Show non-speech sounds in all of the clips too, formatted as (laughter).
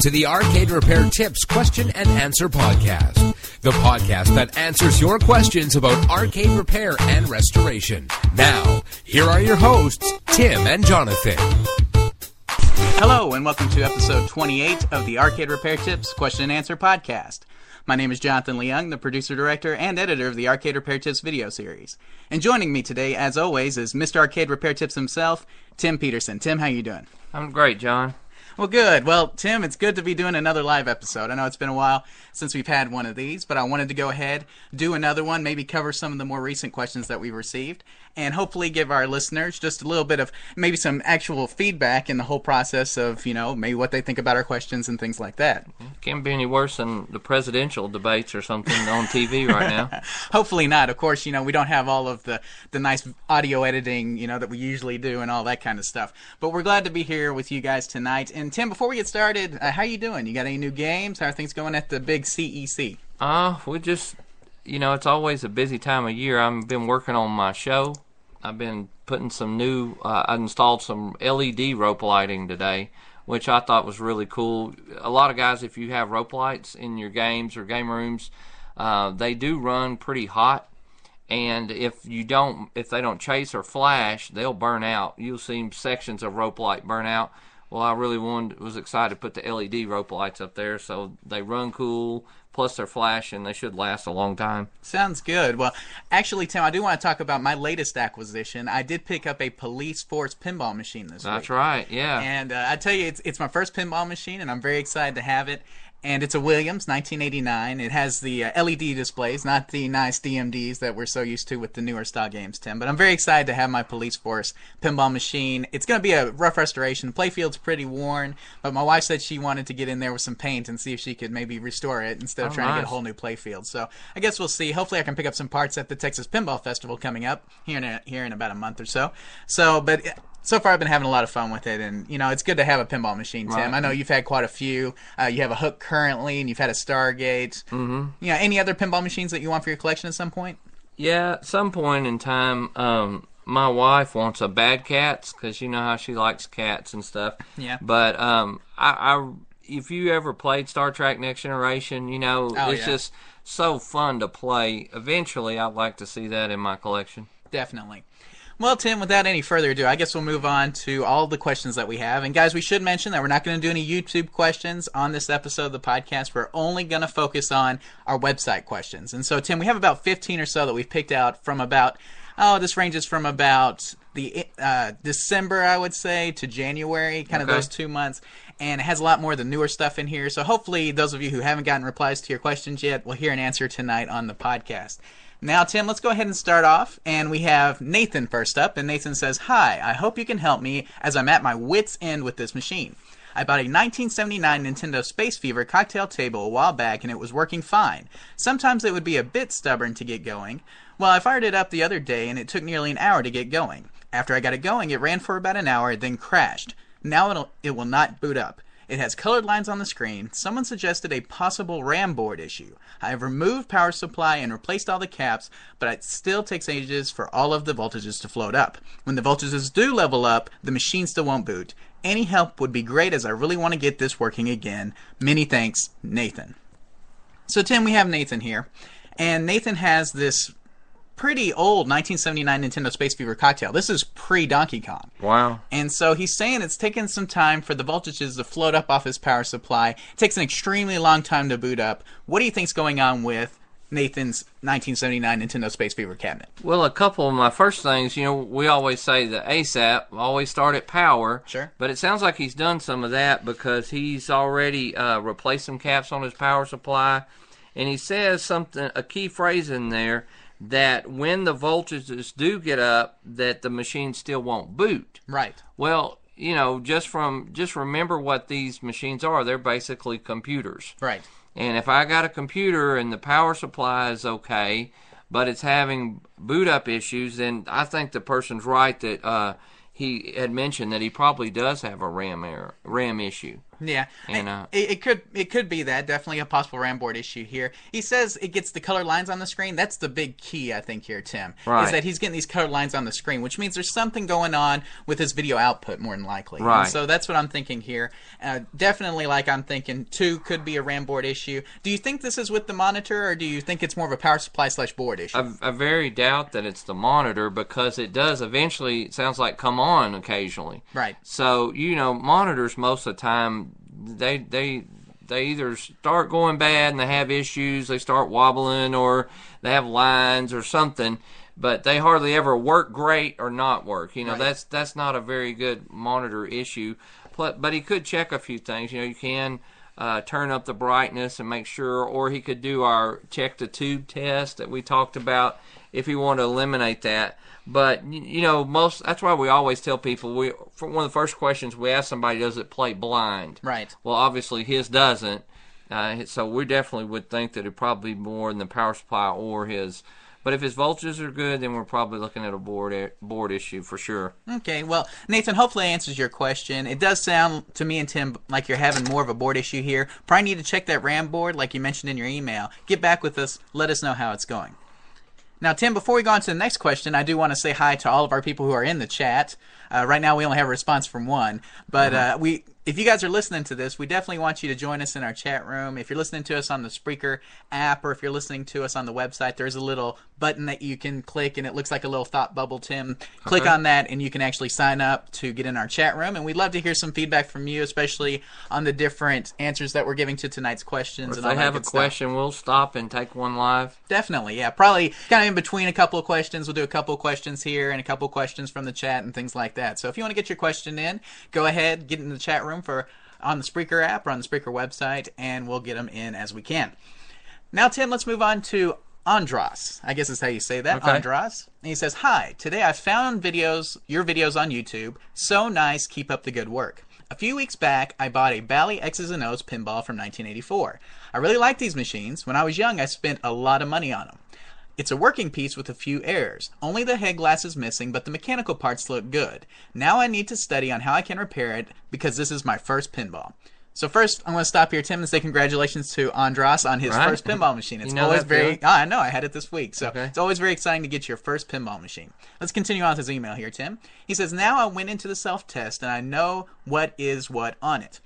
to the Arcade Repair Tips Question and Answer Podcast, the podcast that answers your questions about arcade repair and restoration. Now, here are your hosts, Tim and Jonathan. Hello, and welcome to episode 28 of the Arcade Repair Tips Question and Answer Podcast. My name is Jonathan Leung, the producer, director, and editor of the Arcade Repair Tips video series. And joining me today, as always, is Mr. Arcade Repair Tips himself, Tim Peterson. Tim, how you doing? I'm great, John. Well, good. Well, Tim, it's good to be doing another live episode. I know it's been a while since we've had one of these, but I wanted to go ahead, do another one, maybe cover some of the more recent questions that we've received, and hopefully give our listeners just a little bit of maybe some actual feedback in the whole process of, you know, maybe what they think about our questions and things like that. Can't be any worse than the presidential debates or something on TV right now. (laughs) Hopefully not. Of course, you know, we don't have all of the, the nice audio editing, you know, that we usually do and all that kind of stuff. But we're glad to be here with you guys tonight. And Tim, before we get started, uh, how you doing? You got any new games? How are things going at the big CEC? Uh, we just, you know, it's always a busy time of year. I've been working on my show. I've been putting some new, uh, I installed some LED rope lighting today, which I thought was really cool. A lot of guys, if you have rope lights in your games or game rooms, uh, they do run pretty hot. And if you don't, if they don't chase or flash, they'll burn out. You'll see sections of rope light burn out. Well, I really wanted, was excited to put the LED rope lights up there, so they run cool. Plus, they're flash, and they should last a long time. Sounds good. Well, actually, Tim, I do want to talk about my latest acquisition. I did pick up a Police Force pinball machine this That's week. That's right. Yeah. And uh, I tell you, it's it's my first pinball machine, and I'm very excited to have it. And it's a Williams 1989. It has the uh, LED displays, not the nice DMDs that we're so used to with the newer style games, Tim. But I'm very excited to have my Police Force pinball machine. It's going to be a rough restoration. Playfield's pretty worn, but my wife said she wanted to get in there with some paint and see if she could maybe restore it instead of Oh, trying to get a whole new playfield. So I guess we'll see. Hopefully, I can pick up some parts at the Texas Pinball Festival coming up here in a, here in about a month or so. So, but. So far, I've been having a lot of fun with it, and you know it's good to have a pinball machine, Tim. Right. I know you've had quite a few. Uh, you have a Hook currently, and you've had a Stargate. Mm-hmm. You know, any other pinball machines that you want for your collection at some point? Yeah, at some point in time, um, my wife wants a bad cats because you know how she likes cats and stuff. Yeah. But um, I, I, if you ever played Star Trek Next Generation, you know Oh, it's yeah. just so fun to play. Eventually, I'd like to see that in my collection. Definitely. Well, Tim, without any further ado, I guess we'll move on to all the questions that we have. And guys, we should mention that we're not going to do any YouTube questions on this episode of the podcast. We're only going to focus on our website questions. And so, Tim, we have about 15 or so that we've picked out from about, oh, this ranges from about the uh, December, I would say, to January, kind of those two months. And it has a lot more of the newer stuff in here. So hopefully, those of you who haven't gotten replies to your questions yet will hear an answer tonight on the podcast. Now, Tim, let's go ahead and start off. And we have Nathan first up. And Nathan says, Hi, I hope you can help me as I'm at my wits' end with this machine. I bought a 1979 Nintendo Space Fever cocktail table a while back and it was working fine. Sometimes it would be a bit stubborn to get going. Well, I fired it up the other day and it took nearly an hour to get going. After I got it going, it ran for about an hour, then crashed. Now it'll, it will not boot up. It has colored lines on the screen. Someone suggested a possible RAM board issue. I have removed power supply and replaced all the caps, but it still takes ages for all of the voltages to float up. When the voltages do level up, the machine still won't boot. Any help would be great as I really want to get this working again. Many thanks, Nathan. So, Tim, we have Nathan here, and Nathan has this pretty old 1979 Nintendo Space Fever cocktail. This is pre Donkey Kong. Wow. And so he's saying it's taken some time for the voltages to float up off his power supply. It takes an extremely long time to boot up. What do you think's going on with Nathan's 1979 Nintendo Space Fever cabinet? Well, a couple of my first things, you know, we always say the ASAP always start at power. Sure. But it sounds like he's done some of that because he's already uh, replaced some caps on his power supply, and he says something, a key phrase in there that when the voltages do get up, that the machine still won't boot. Right. Well, you know, just from just remember what these machines are. They're basically computers. Right. And if I got a computer and the power supply is okay, but it's having boot up issues, then I think the person's right that uh, he had mentioned that he probably does have a RAM error, RAM issue. Yeah, And, uh, it, it could it could be that definitely a possible RAM board issue here. He says it gets the color lines on the screen. That's the big key, I think, here, Tim. Is that he's getting these colored lines on the screen, which means there's something going on with his video output, more than likely. And Right. so that's what I'm thinking here. Uh, definitely, like I'm thinking, two could be a RAM board issue. Do you think this is with the monitor, or do you think it's more of a power supply slash board issue? I, I very doubt that it's the monitor because it does eventually. It sounds like come on occasionally. Right. So you know, monitors most of the time they they they either start going bad and they have issues, they start wobbling, or they have lines or something. But they hardly ever work great or not work. You know, Right. that's that's not a very good monitor issue. But but he could check a few things. You know, you can. Uh, turn up the brightness and make sure, or he could do our check the tube test that we talked about if he wanted to eliminate that. But you know, most that's why we always tell people we for one of the first questions we ask somebody does it play blind? Right. Well, obviously his doesn't. Uh, so we definitely would think that it'd probably be more in the power supply or his. But if his voltages are good, then we're probably looking at a board board issue for sure. Okay, well, Nathan, hopefully that answers your question. It does sound to me and Tim like you're having more of a board issue here. Probably need to check that RAM board, like you mentioned in your email. Get back with us. Let us know how it's going. Now, Tim, before we go on to the next question, I do want to say hi to all of our people who are in the chat. Uh, right now, we only have a response from one, but uh, we. If you guys are listening to this, we definitely want you to join us in our chat room. If you're listening to us on the Spreaker app or if you're listening to us on the website, there's a little button that you can click and it looks like a little thought bubble, Tim. Click Okay. on that and you can actually sign up to get in our chat room. And we'd love to hear some feedback from you, especially on the different answers that we're giving to tonight's questions. If and that have a good stuff. question, we'll stop and take one live. Definitely, yeah. Probably kind of in between a couple of questions. We'll do a couple of questions here and a couple of questions from the chat and things like that. So if you want to get your question in, go ahead, get in the chat room for on the Spreaker app or on the Spreaker website, and we'll get them in as we can. Now, Tim, let's move on to Andras. I guess is how you say that. Okay. Andras. And he says, Hi, today I found videos, your videos on YouTube. So nice. Keep up the good work. A few weeks back, I bought a Bally X's and O's pinball from 1984. I really like these machines. When I was young, I spent a lot of money on them. It's a working piece with a few errors. Only the head glass is missing, but the mechanical parts look good. Now I need to study on how I can repair it because this is my first pinball. So first, I'm going to stop here, Tim, and say congratulations to Andras on his Right. first pinball machine. It's You know always very oh, I know. I had it this week, so Okay. it's always very exciting to get your first pinball machine. Let's continue on with his email here, Tim. He says, "Now I went into the self-test and I know what is what on it.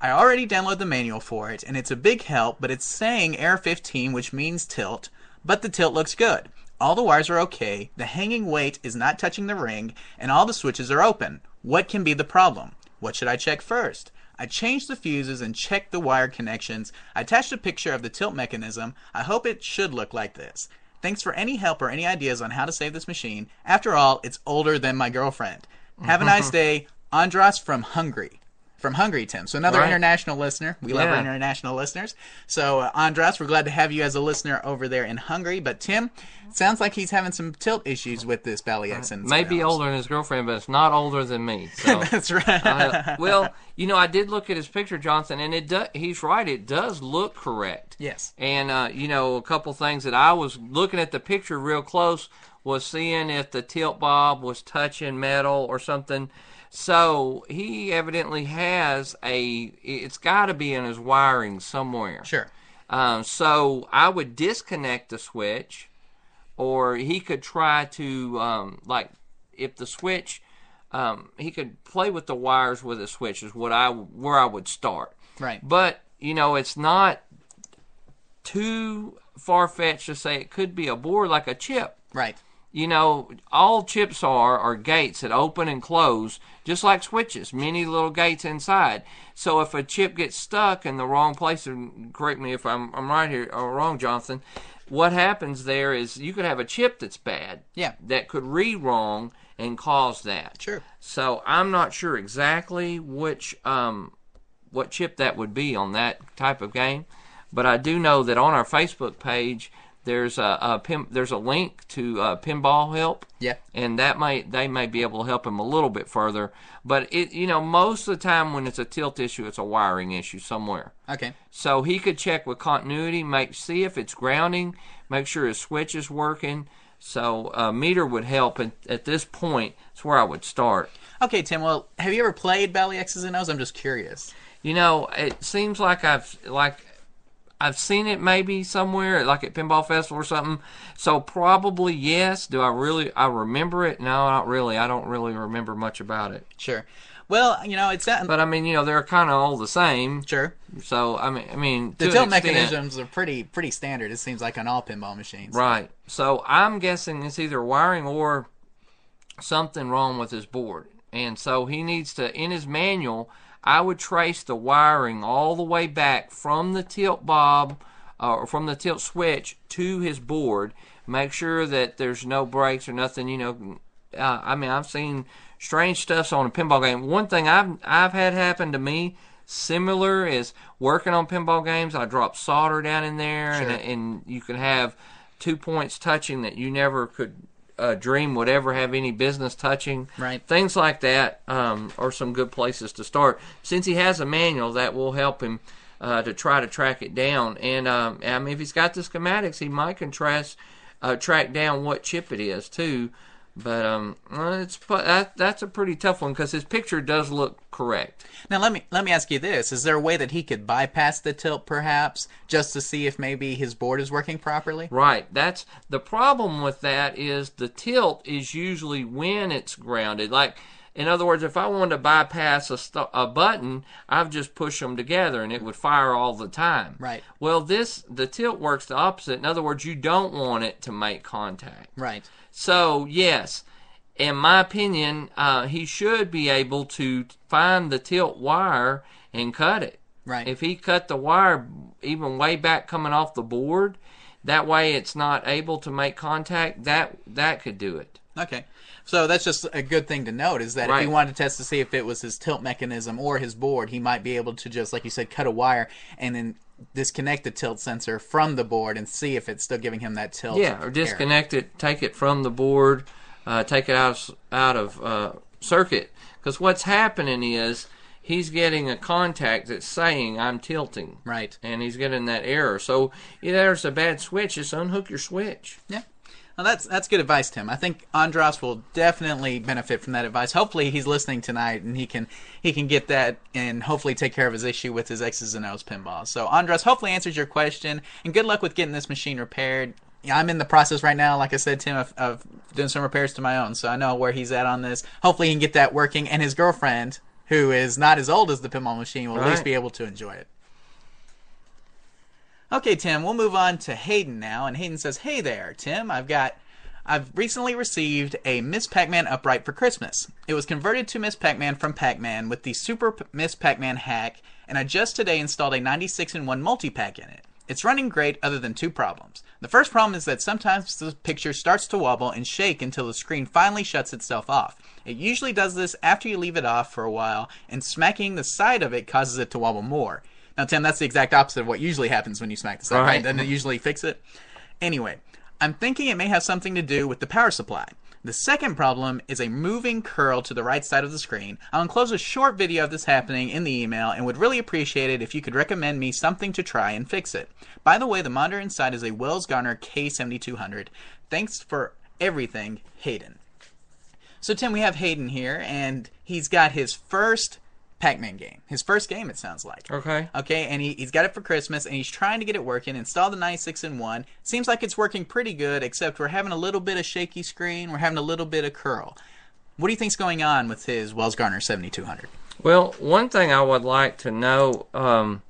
I already downloaded the manual for it, and it's a big help. But it's saying error 15, which means tilt, but the tilt looks good. All the wires are okay. The hanging weight is not touching the ring, and all the switches are open. What can be the problem? What should I check first? I changed the fuses and checked the wire connections. I attached a picture of the tilt mechanism. I hope it should look like this. Thanks for any help or any ideas on how to save this machine. After all, it's older than my girlfriend. Have a nice (laughs) day. Andras from Hungary. From Hungary, Tim. So another Right. international listener. We love our international listeners. So uh, Andras, we're glad to have you as a listener over there in Hungary. But Tim, sounds like he's having some tilt issues with this Bally accent. and Maybe older than his girlfriend, but it's not older than me. (laughs) So. That's right. Uh, well, you know, I did look at his picture, Johnson, and it do, he's right. It does look correct. Yes. And uh, you know, a couple things that I was looking at the picture real close was seeing if the tilt bob was touching metal or something. So he evidently has a. It's got to be in his wiring somewhere. sure. Um, so I would disconnect the switch, or he could try to um, like if the switch, um, he could play with the wires with the switch is what I where I would start. Right. But you know, it's not too far fetched to say it could be a board like a chip. Right. You know, all chips are are gates that open and close, just like switches. Many little gates inside. So if a chip gets stuck in the wrong place, and correct me if I'm I'm right here or wrong, Jonathan. What happens there is you could have a chip that's bad. Yeah. That could read wrong and cause that. Sure. So I'm not sure exactly which um what chip that would be on that type of game, but I do know that on our Facebook page there's a, a pin, there's a link to uh, pinball help. Yeah. And that might they may be able to help him a little bit further, but it you know most of the time when it's a tilt issue, it's a wiring issue somewhere. Okay. So he could check with continuity, make see if it's grounding, make sure his switch is working. So a meter would help, and at this point, it's where I would start. Okay, Tim. Well, have you ever played Bally X's and O's? I'm just curious. You know, it seems like I've like I've seen it maybe somewhere, like at Pinball Festival or something. So probably yes. Do I really? I remember it? No, not really. I don't really remember much about it. Sure. Well, you know, it's not. But I mean, you know, they're kind of all the same. Sure. So I mean, I mean, The tilt mechanisms are pretty pretty standard. It seems like on all pinball machines. Right. So I'm guessing it's either wiring or something wrong with his board. And so he needs to, in his manual, I would trace the wiring all the way back from the tilt bob uh, or from the tilt switch to his board. Make sure that there's no breaks or nothing, you know. Uh, I mean, I've seen strange stuff on a pinball game. One thing I've I've had happen to me similar is working on pinball games. I drop solder down in there, and and you can have two points touching that you never could uh, dream would ever have any business touching. Right. Things like that um, are some good places to start. Since he has a manual, that will help him uh, to try to track it down. And um, I mean, if he's got the schematics, he might contrast uh, track down what chip it is too. But um, it's that, that's a pretty tough one because his picture does look correct. Now let me let me ask you this: Is there a way that he could bypass the tilt, perhaps, just to see if maybe his board is working properly? Right. That's the problem with that is the tilt is usually when it's grounded. Like, in other words, if I wanted to bypass a, st- a button, I've just push them together and it would fire all the time. Right. Well, this the tilt works the opposite. In other words, you don't want it to make contact. Right. So yes, in my opinion, uh, he should be able to find the tilt wire and cut it. Right. If he cut the wire even way back coming off the board, that way it's not able to make contact. That that could do it. Okay. So that's just a good thing to note is that if he wanted to test to see if it was his tilt mechanism or his board, he might be able to just, like you said, cut a wire and then disconnect the tilt sensor from the board and see if it's still giving him that tilt. Yeah, or error. disconnect it, take it from the board, uh, take it out of, out of uh, circuit. Because what's happening is he's getting a contact that's saying I'm tilting. Right. and he's getting that error. So if there's a bad switch, just unhook your switch. Yeah. Well, that's that's good advice, Tim. I think Andras will definitely benefit from that advice. Hopefully, he's listening tonight and he can he can get that and hopefully take care of his issue with his X's and O's pinball. So Andras hopefully answers your question and good luck with getting this machine repaired. I'm in the process right now, like I said, Tim, of, of doing some repairs to my own, so I know where he's at on this. Hopefully, he can get that working, and his girlfriend, who is not as old as the pinball machine, will at least Right. be able to enjoy it. Okay, Tim, we'll move on to Hayden now. And Hayden says, Hey there, Tim. I've got. I've recently received a Miss Pac Man upright for Christmas. It was converted to Miss Pac Man from Pac Man with the Super Miss Pac Man hack, and I just today installed a 96 in 1 multi pack in it. It's running great, other than two problems. The first problem is that sometimes the picture starts to wobble and shake until the screen finally shuts itself off. It usually does this after you leave it off for a while, and smacking the side of it causes it to wobble more. Now, Tim, that's the exact opposite of what usually happens when you smack the side, right? Right. Doesn't it usually fix it? Anyway, I'm thinking it may have something to do with the power supply. The second problem is a moving curl to the right side of the screen. I'll enclose a short video of this happening in the email and would really appreciate it if you could recommend me something to try and fix it. By the way, the monitor inside is a Wells Gardner K7200. Thanks for everything, Hayden. So, Tim, we have Hayden here, and he's got his first Pac Man game. His first game, it sounds like. Okay. Okay, and he, he's got it for Christmas, and he's trying to get it working. Install the 96 in 1. Seems like it's working pretty good, except we're having a little bit of shaky screen. We're having a little bit of curl. What do you think's going on with his Wells Gardner 7200? Well, one thing I would like to know um,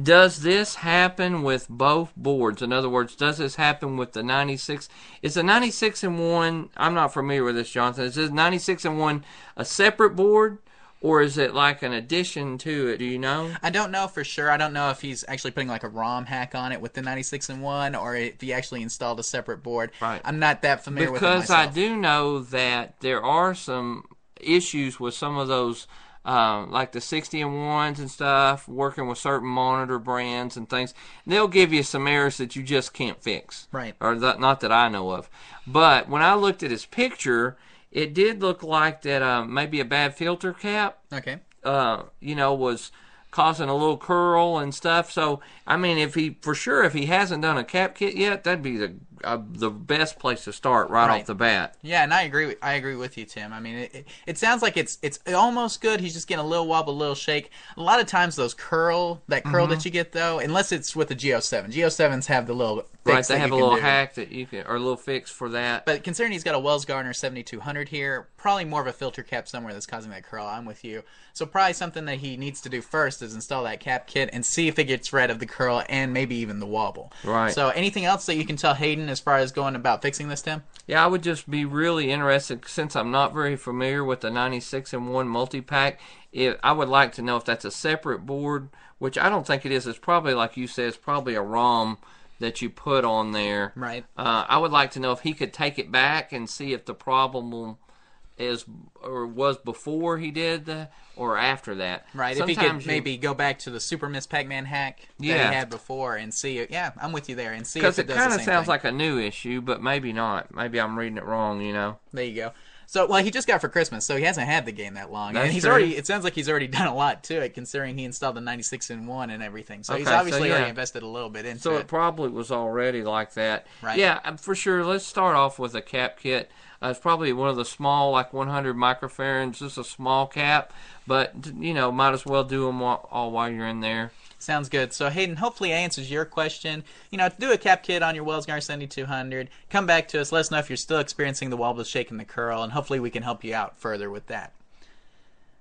does this happen with both boards? In other words, does this happen with the 96? Is the 96 and 1, I'm not familiar with this, Johnson. Is this 96 and 1 a separate board? Or is it like an addition to it? Do you know? I don't know for sure. I don't know if he's actually putting like a ROM hack on it with the 96 and 1 or if he actually installed a separate board. Right. I'm not that familiar with it because I do know that there are some issues with some of those, um, like the 60 and ones and stuff, working with certain monitor brands and things. They'll give you some errors that you just can't fix. Right. Or that, not that I know of. But when I looked at his picture, it did look like that um, maybe a bad filter cap Okay. uh, you know, was causing a little curl and stuff. So, I mean, if he, for sure, if he hasn't done a cap kit yet, that'd be the uh, the best place to start right, Right. off the bat. Yeah, and I agree. With, I agree with you, Tim. I mean, it, it, it sounds like it's it's almost good. He's just getting a little wobble, a little shake. A lot of times, those curl, that curl Mm-hmm. that you get though, unless it's with the G07. Geo Sevens have the little fix right, they have a little do. hack that you can, or a little fix for that. But considering he's got a Wells Gardner 7200 here, probably more of a filter cap somewhere that's causing that curl. I'm with you. So probably something that he needs to do first is install that cap kit and see if it gets rid of the curl and maybe even the wobble. Right. So anything else that you can tell Hayden as far as going about fixing this, Tim? Yeah, I would just be really interested since I'm not very familiar with the 96 and 1 multi pack. If I would like to know if that's a separate board, which I don't think it is. It's probably like you said, it's probably a ROM that you put on there. Right. Uh, I would like to know if he could take it back and see if the problem is or was before he did the or after that. Right. if he Sometimes could you- maybe go back to the Super Miss Pac-Man hack that Yeah. he had before and see. It. Yeah, I'm with you there and see because if it, it does kind of sounds thing. like a new issue, but maybe not. Maybe I'm reading it wrong. You know. There you go. So, well, he just got for Christmas, so he hasn't had the game that long, That's and he's true. already. It sounds like he's already (laughs) done a lot to it, considering he installed the 96 and one and everything. So he's Okay, so obviously already invested a little bit into it. So it. it probably was already like that. Right. Yeah, for sure. Let's start off with a cap kit. Uh, it's probably one of the small, like 100 microfarads, just a small cap, but you know, might as well do them all, all while you're in there. Sounds good. So Hayden, hopefully answers your question. You know, do a cap kit on your Wells Gardner 7200. Come back to us. Let us know if you're still experiencing the wobble, shaking the curl, and hopefully we can help you out further with that.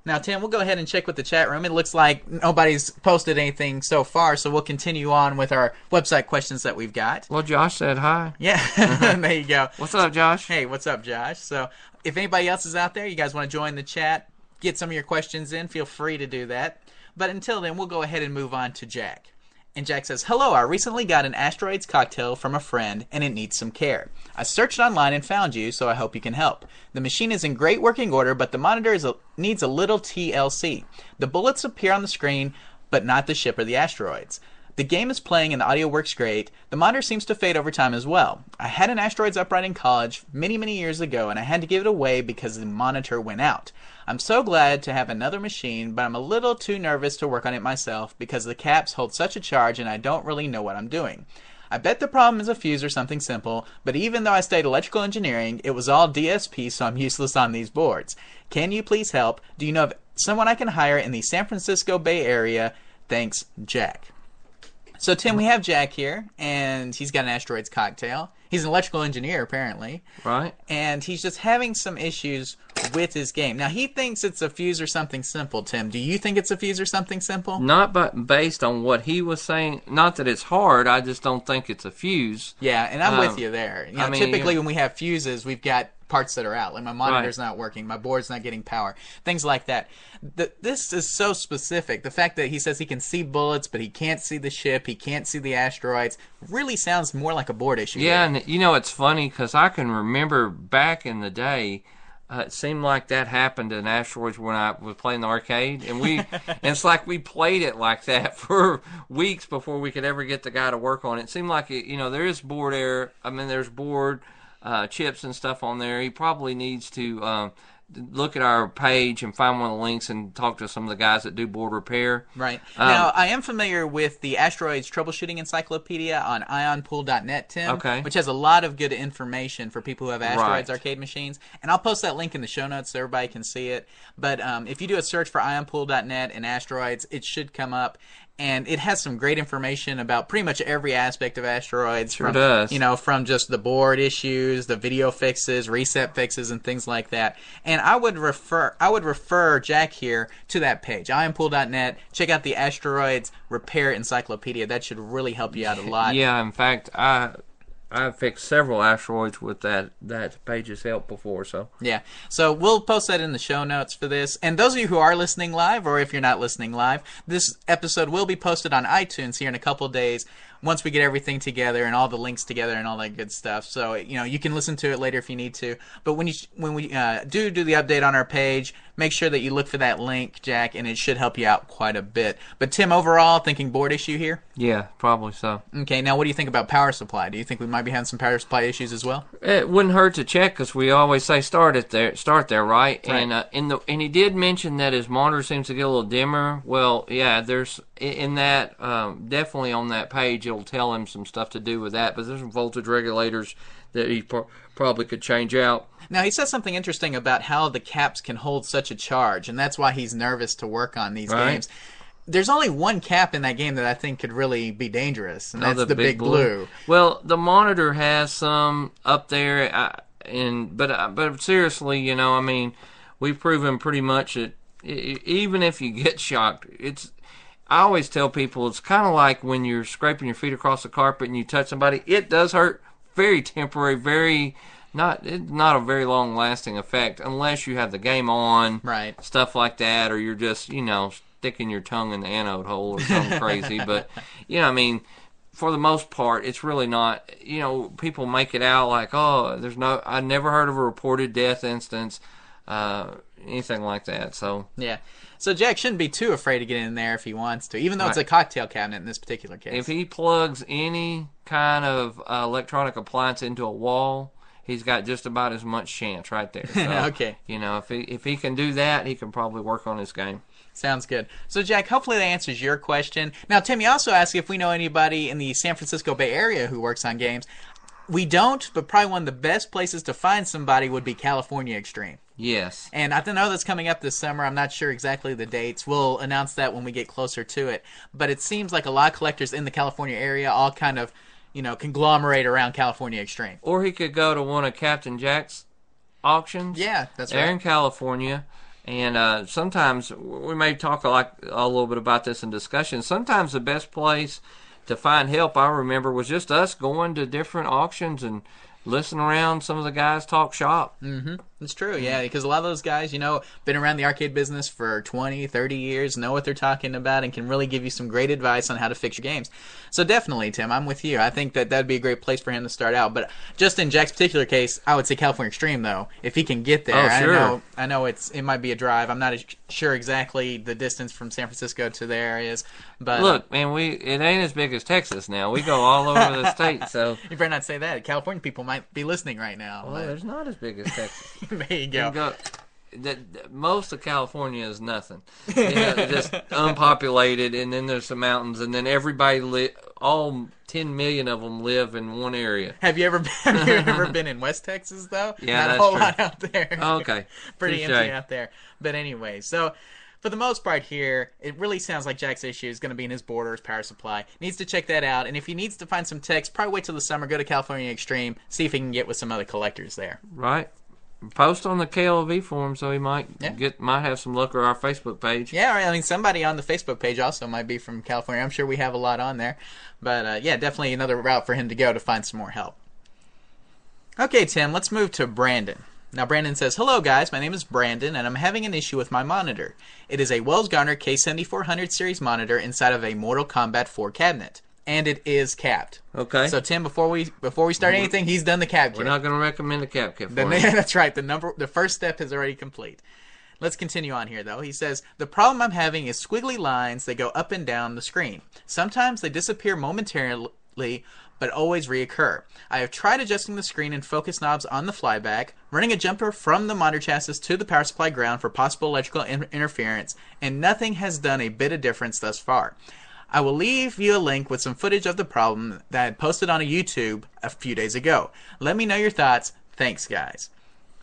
Now, Tim, we'll go ahead and check with the chat room. It looks like nobody's posted anything so far, so we'll continue on with our website questions that we've got. Well, Josh said hi. Yeah, (laughs) (laughs) there you go. What's up, Josh? Hey, what's up, Josh? So, if anybody else is out there, you guys want to join the chat, get some of your questions in, feel free to do that. But until then, we'll go ahead and move on to Jack. And Jack says, Hello, I recently got an asteroids cocktail from a friend and it needs some care. I searched online and found you, so I hope you can help. The machine is in great working order, but the monitor is a, needs a little TLC. The bullets appear on the screen, but not the ship or the asteroids. The game is playing and the audio works great. The monitor seems to fade over time as well. I had an Asteroids Upright in college many, many years ago, and I had to give it away because the monitor went out. I'm so glad to have another machine, but I'm a little too nervous to work on it myself because the caps hold such a charge and I don't really know what I'm doing. I bet the problem is a fuse or something simple, but even though I studied electrical engineering, it was all DSP, so I'm useless on these boards. Can you please help? Do you know of someone I can hire in the San Francisco Bay Area? Thanks, Jack. So Tim, we have Jack here, and he's got an asteroids cocktail. He's an electrical engineer, apparently, Right? and he's just having some issues with his game. Now he thinks it's a fuse or something simple. Tim, do you think it's a fuse or something simple? Not but based on what he was saying. Not that it's hard. I just don't think it's a fuse. Yeah, and I'm Um, with you there. You know, I mean, typically when we have fuses, we've got parts that are out. Like my monitor's not working, my board's not getting power, things like that. Th this is so specific. The fact that he says he can see bullets, but he can't see the ship, he can't see the asteroids, really sounds more like a board issue. Yeah, and you know it's funny because I can remember back in the day. Uh, it seemed like that happened in asteroids when I was playing the arcade, and we (laughs) and it's like we played it like that (laughs) for weeks before we could ever get the guy to work on it. It seemed like it, you know there is board error. I mean, there's board uh, chips and stuff on there. He probably needs to um, look at our page and find one of the links and talk to some of the guys that do board repair. Right. Um, now, I am familiar with the Asteroids Troubleshooting Encyclopedia on ionpool.net, Tim, Okay. which has a lot of good information for people who have Asteroids Right. arcade machines. And I'll post that link in the show notes so everybody can see it. But um, if you do a search for ionpool.net and Asteroids, it should come up. And it has some great information about pretty much every aspect of asteroids. Sure from, does. You know, from just the board issues, the video fixes, reset fixes, and things like that. And I would refer, I would refer Jack here to that page, ionpool.net. Check out the asteroids repair encyclopedia. That should really help you out a lot. (laughs) Yeah, in fact, I I've fixed several asteroids with that that page's help before. So Yeah. So we'll post that in the show notes for this. And those of you who are listening live, or if you're not listening live, this episode will be posted on iTunes here in a couple days once we get everything together and all the links together and all that good stuff. So you know you can listen to it later if you need to. But when you when we uh, do do the update on our page, make sure that you look for that link, Jack, and it should help you out quite a bit. But Tim, overall, thinking board issue here. yeah, probably so. Okay. Now, what do you think about power supply? Do you think we might be having some power supply issues as well? It wouldn't hurt to check because we always say start it there, start there, right? Right. And uh, in the and he did mention that his monitor seems to get a little dimmer. Well, yeah, there's in that um, definitely on that page it'll tell him some stuff to do with that. But there's some voltage regulators that he probably could change out. Now he says something interesting about how the caps can hold such a charge, and that's why he's nervous to work on these Right. games. There's only one cap in that game that I think could really be dangerous, and Oh, that's the, big, blue. Well, the monitor has some up there, uh, and but uh, but seriously, you know, I mean, we've proven pretty much that even if you get (laughs) shocked, it's. I always tell people it's kind of like when you're scraping your feet across the carpet and you touch somebody. It does hurt. Very temporary. Very not not a very long lasting effect unless you have the game on, Right. Stuff like that, or you're just you know sticking your tongue in the anode hole or something (laughs) crazy. But you know, I mean for the most part, it's really not. You know, people make it out like, oh, there's no. I never heard of a reported death instance, uh, anything like that. So Yeah. So Jack shouldn't be too afraid to get in there if he wants to, even though it's a cocktail cabinet in this particular case. if he plugs any kind of uh, electronic appliance into a wall, he's got just about as much chance right there. (laughs) So, Okay. You know, if he if he can do that, he can probably work on his game. Sounds good. So, Jack, hopefully that answers your question. Now, Tim, you also asked if we know anybody in the San Francisco Bay Area who works on games. We don't, but probably one of the best places to find somebody would be California Extreme. Yes. And I don't know that's coming up this summer. I'm not sure exactly the dates. We'll announce that when we get closer to it. But it seems like a lot of collectors in the California area all kind of, you know, conglomerate around California Extreme. Or he could go to one of Captain Jack's auctions. Yeah, that's right. They're in. California, and uh, sometimes we may talk a, lot, a little bit about this in discussion. Sometimes the best place to find help, I remember, was just us going to different auctions and listening around some of the guys talk shop. It's true, yeah, because a lot of those guys, you know, been around the arcade business for 20, 30 years, know what they're talking about, and can really give you some great advice on how to fix your games. So definitely, Tim, I'm with you. I think that that'd be a great place for him to start out. But just in Jack's particular case, I would say California Extreme, though, if he can get there. Oh, sure. I know, I know it's it might be a drive. I'm not as- sure exactly the distance from San Francisco to there is, but Look, man, we it ain't as big as Texas now. We go all over the (laughs) state, so you better not say that. California people might be listening right now. well, but- there's not as big as Texas. (laughs) there you go. go- that, that- most of California is nothing. (laughs) You know, just unpopulated, and then there's some mountains, and then everybody li- all ten million of them live in one area. Have you ever been, have you ever (laughs) been in West Texas though? Yeah, not that's a whole true. lot out there. Oh, okay, pretty touche. empty out there. But anyway, so for the most part here, it really sounds like Jack's issue is going to be in his borders power supply. Needs to check that out, and if he needs to find some text, probably wait till the summer, go to California Extreme, see if he can get with some other collectors there. Right. Post on the KLOV forum so he might Yeah. get might have some luck or our Facebook page. Yeah, I mean somebody on the Facebook page also might be from California. I'm sure we have a lot on there, but uh, yeah, definitely another route for him to go to find some more help. Okay, Tim, let's move to Brandon. Now, Brandon says, Hello, guys. My name is Brandon, and I'm having an issue with my monitor. It is a Wells Gardner K7400 series monitor inside of a Mortal Kombat 4 cabinet, and it is capped. Okay. So, Tim, before we before we start anything, he's done the cap kit. We're not going to recommend a cap kit for (laughs) The, that's right. The number, the first step is already complete. Let's continue on here, though. He says the problem I'm having is squiggly lines that go up and down the screen. Sometimes they disappear momentarily, but always reoccur. I have tried adjusting the screen and focus knobs on the flyback, running a jumper from the monitor chassis to the power supply ground for possible electrical in- interference, and nothing has done a bit of difference thus far. I will leave you a link with some footage of the problem that I posted on a YouTube a few days ago. Let me know your thoughts. Thanks, guys.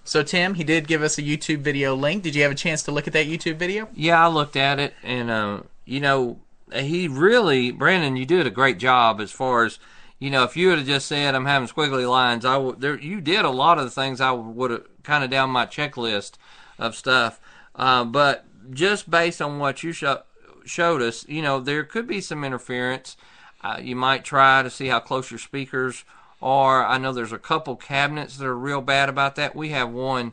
So, Tim, he did give us a YouTube video link. Did you have a chance to look at that YouTube video? Yeah, I looked at it, and uh, you know, he really, Brandon, you did a great job as far as, you know, if you would have just said I'm having squiggly lines, I would. There, you did a lot of the things I would have kind of down my checklist of stuff, uh, but just based on what you sho- showed us, you know, there could be some interference. Uh, you might try to see how close your speakers are. I know there's a couple cabinets that are real bad about that. We have one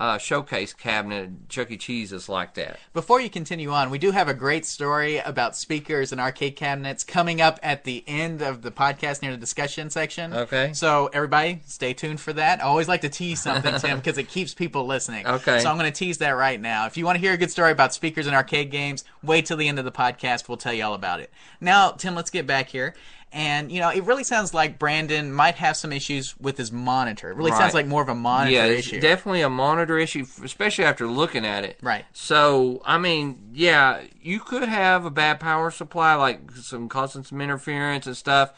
uh, showcase cabinet Chuck E. Cheese is like that. Before you continue on, we do have a great story about speakers and arcade cabinets coming up at the end of the podcast near the discussion section. Okay. So, everybody, stay tuned for that. I always like to tease something, Tim, (laughs) because it keeps people listening. Okay. So, I'm going to tease that right now. If you want to hear a good story about speakers and arcade games, wait till the end of the podcast. We'll tell you all about it. Now, Tim, let's get back here. And you know, it really sounds like Brandon might have some issues with his monitor. It really Right. sounds like more of a monitor yeah, it's issue. definitely a monitor issue, especially after looking at it. Right. So, I mean, yeah, you could have a bad power supply, like some causing some interference and stuff.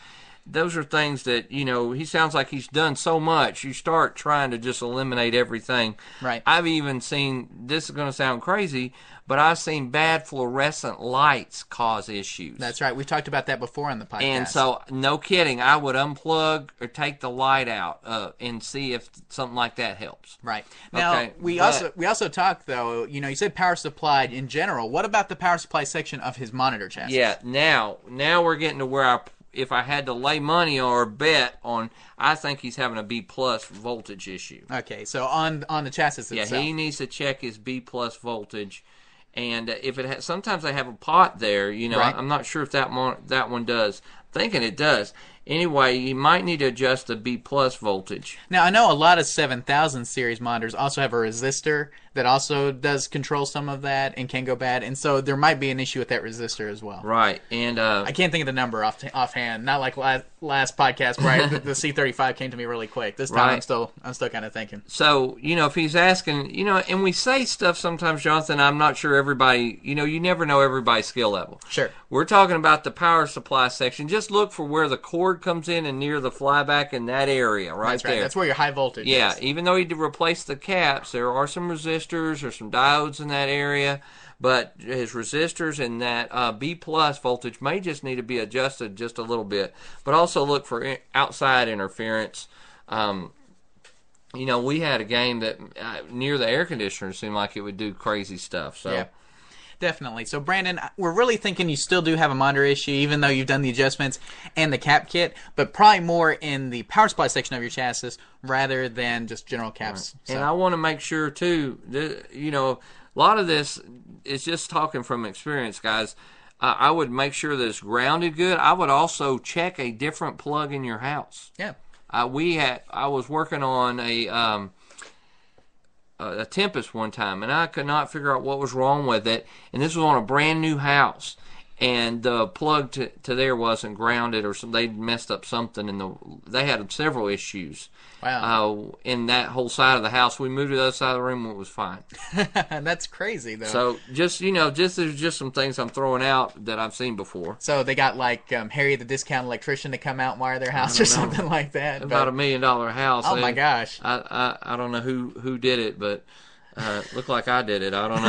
Those are things that you know. He sounds like he's done so much. You start trying to just eliminate everything. Right. I've even seen. This is going to sound crazy, but I've seen bad fluorescent lights cause issues. That's right. We've talked about that before on the podcast. And so, no kidding, I would unplug or take the light out uh, and see if something like that helps. Right. Now Okay, we but- also we also talked though, you know, you said power supply in general. What about the power supply section of his monitor chassis? Yeah, now now we're getting to where I if I had to lay money or bet on, I think he's having a B plus voltage issue. Okay, so on on the chassis itself. Yeah, he needs to check his B plus voltage, and uh, if it ha- sometimes they have a pot there, you know, Right. I'm not sure if that one that one does. thinking it does. Anyway, you might need to adjust the B plus voltage. Now I know a lot of 7000 series monitors also have a resistor that also does control some of that and can go bad, and so there might be an issue with that resistor as well. Right, and uh, I can't think of the number off offhand. Not like last, last podcast, where I, the, the (laughs) C35 came to me really quick. This time I'm still I'm still kind of thinking. So, you know, if he's asking, you know, and we say stuff sometimes, Jonathan, I'm not sure everybody, you know, you never know everybody's skill level. Sure. We're talking about the power supply section. Just look for where the cord comes in and near the flyback in that area, right That's right. there. That's where your high voltage. yeah, is. even though he did replace the caps, there are some resistors or some diodes in that area. But his resistors and that uh, B plus voltage may just need to be adjusted just a little bit. But also look for outside interference. Um, you know, we had a game that uh, near the air conditioner seemed like it would do crazy stuff. So Yeah. Definitely. So, Brandon, we're really thinking you still do have a monitor issue, even though you've done the adjustments and the cap kit, but probably more in the power supply section of your chassis rather than just general caps. So- And I want to make sure too, that, you know, a lot of this is just talking from experience, guys. Uh, I would make sure that it's grounded good. I would also check a different plug in your house. yeah. Uh, we had I was working on a um, a Tempest one time, and I could not figure out what was wrong with it. And this was on a brand new house, and the plug to, to there wasn't grounded, or some, they messed up something, and the they had several issues. Wow. Uh, in that whole side of the house, we moved to the other side of the room, and it was fine. (laughs) That's crazy, though. So just you know, just there's just some things I'm throwing out that I've seen before. So they got like um, Harry the discount electrician to come out and wire their house or something like that. About a million dollar house. oh my gosh. I, I I don't know who who did it, but uh, looked like I did it. I don't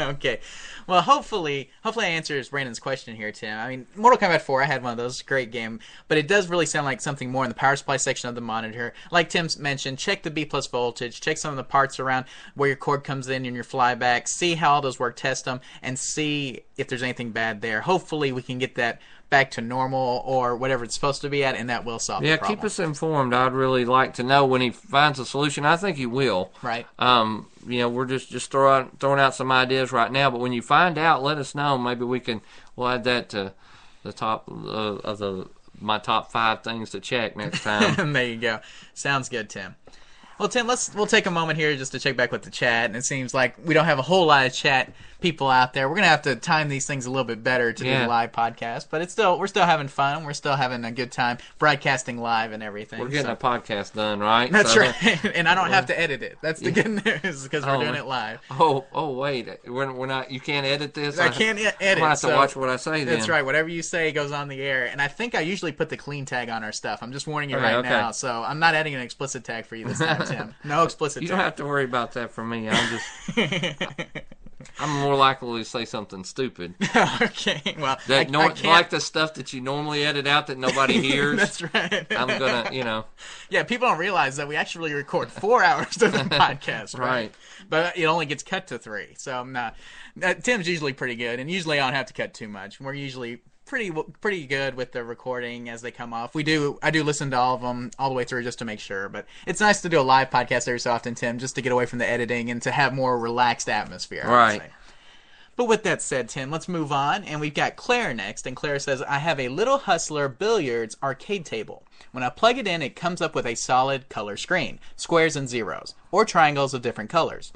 know. (laughs) okay. Well, hopefully, hopefully, I answers Brandon's question here, Tim. I mean, Mortal Kombat 4, I had one of those, great game, but it does really sound like something more in the power supply section of the monitor. Like Tim's mentioned, check the B plus voltage, check some of the parts around where your cord comes in and your flyback, see how all those work, test them, and see if there's anything bad there. Hopefully, we can get that back to normal or whatever it's supposed to be at, and that will solve yeah, the problem. keep us informed. I'd really like to know when he finds a solution. I think he will. Right. Um, you know, we're just just throwing throwing out some ideas right now. But when you find out, let us know. Maybe we can we'll add that to the top uh, of the my top five things to check next time. (laughs) there you go. Sounds good, Tim. Well, Tim, let's we'll take a moment here just to check back with the chat. And it seems like we don't have a whole lot of chat people out there. We're gonna have to time these things a little bit better to do Yeah. the live podcast, but it's still we're still having fun. We're still having a good time broadcasting live and everything. we're getting so- a podcast done, right? That's So- right, (laughs) and I don't have to edit it. That's the good news because we're Oh, doing it live. Oh, oh, wait. We're, we're not. You can't edit this. I can't e- I'm edit. gonna have to so- watch what I say. Then That's right. Whatever you say goes on the air, and I think I usually put the clean tag on our stuff. I'm just warning you Okay, right okay. now, so I'm not adding an explicit tag for you this time, Tim. (laughs) No explicit You tag. don't have to worry about that for me. I'm just. (laughs) I'm more likely to say something stupid. (laughs) okay. Well, That I, nor- I like the stuff that you normally edit out that nobody (laughs) hears. That's right. I'm gonna, you know, (laughs) yeah, people don't realize that we actually record four hours of the podcast, right? Right. But it only gets cut to three, so I'm not. Uh, Tim's usually pretty good, and usually I don't have to cut too much. We're usually pretty pretty good with the recording as they come off. We do I do listen to all of them all the way through just to make sure. But it's nice to do a live podcast every so often, Tim, just to get away from the editing and to have more relaxed atmosphere. Right. But with that said, Tim, let's move on. And we've got Claire next. And Claire says, I have a Little Hustler Billiards arcade table. When I plug it in, it comes up with a solid color screen, squares and zeros, or triangles of different colors.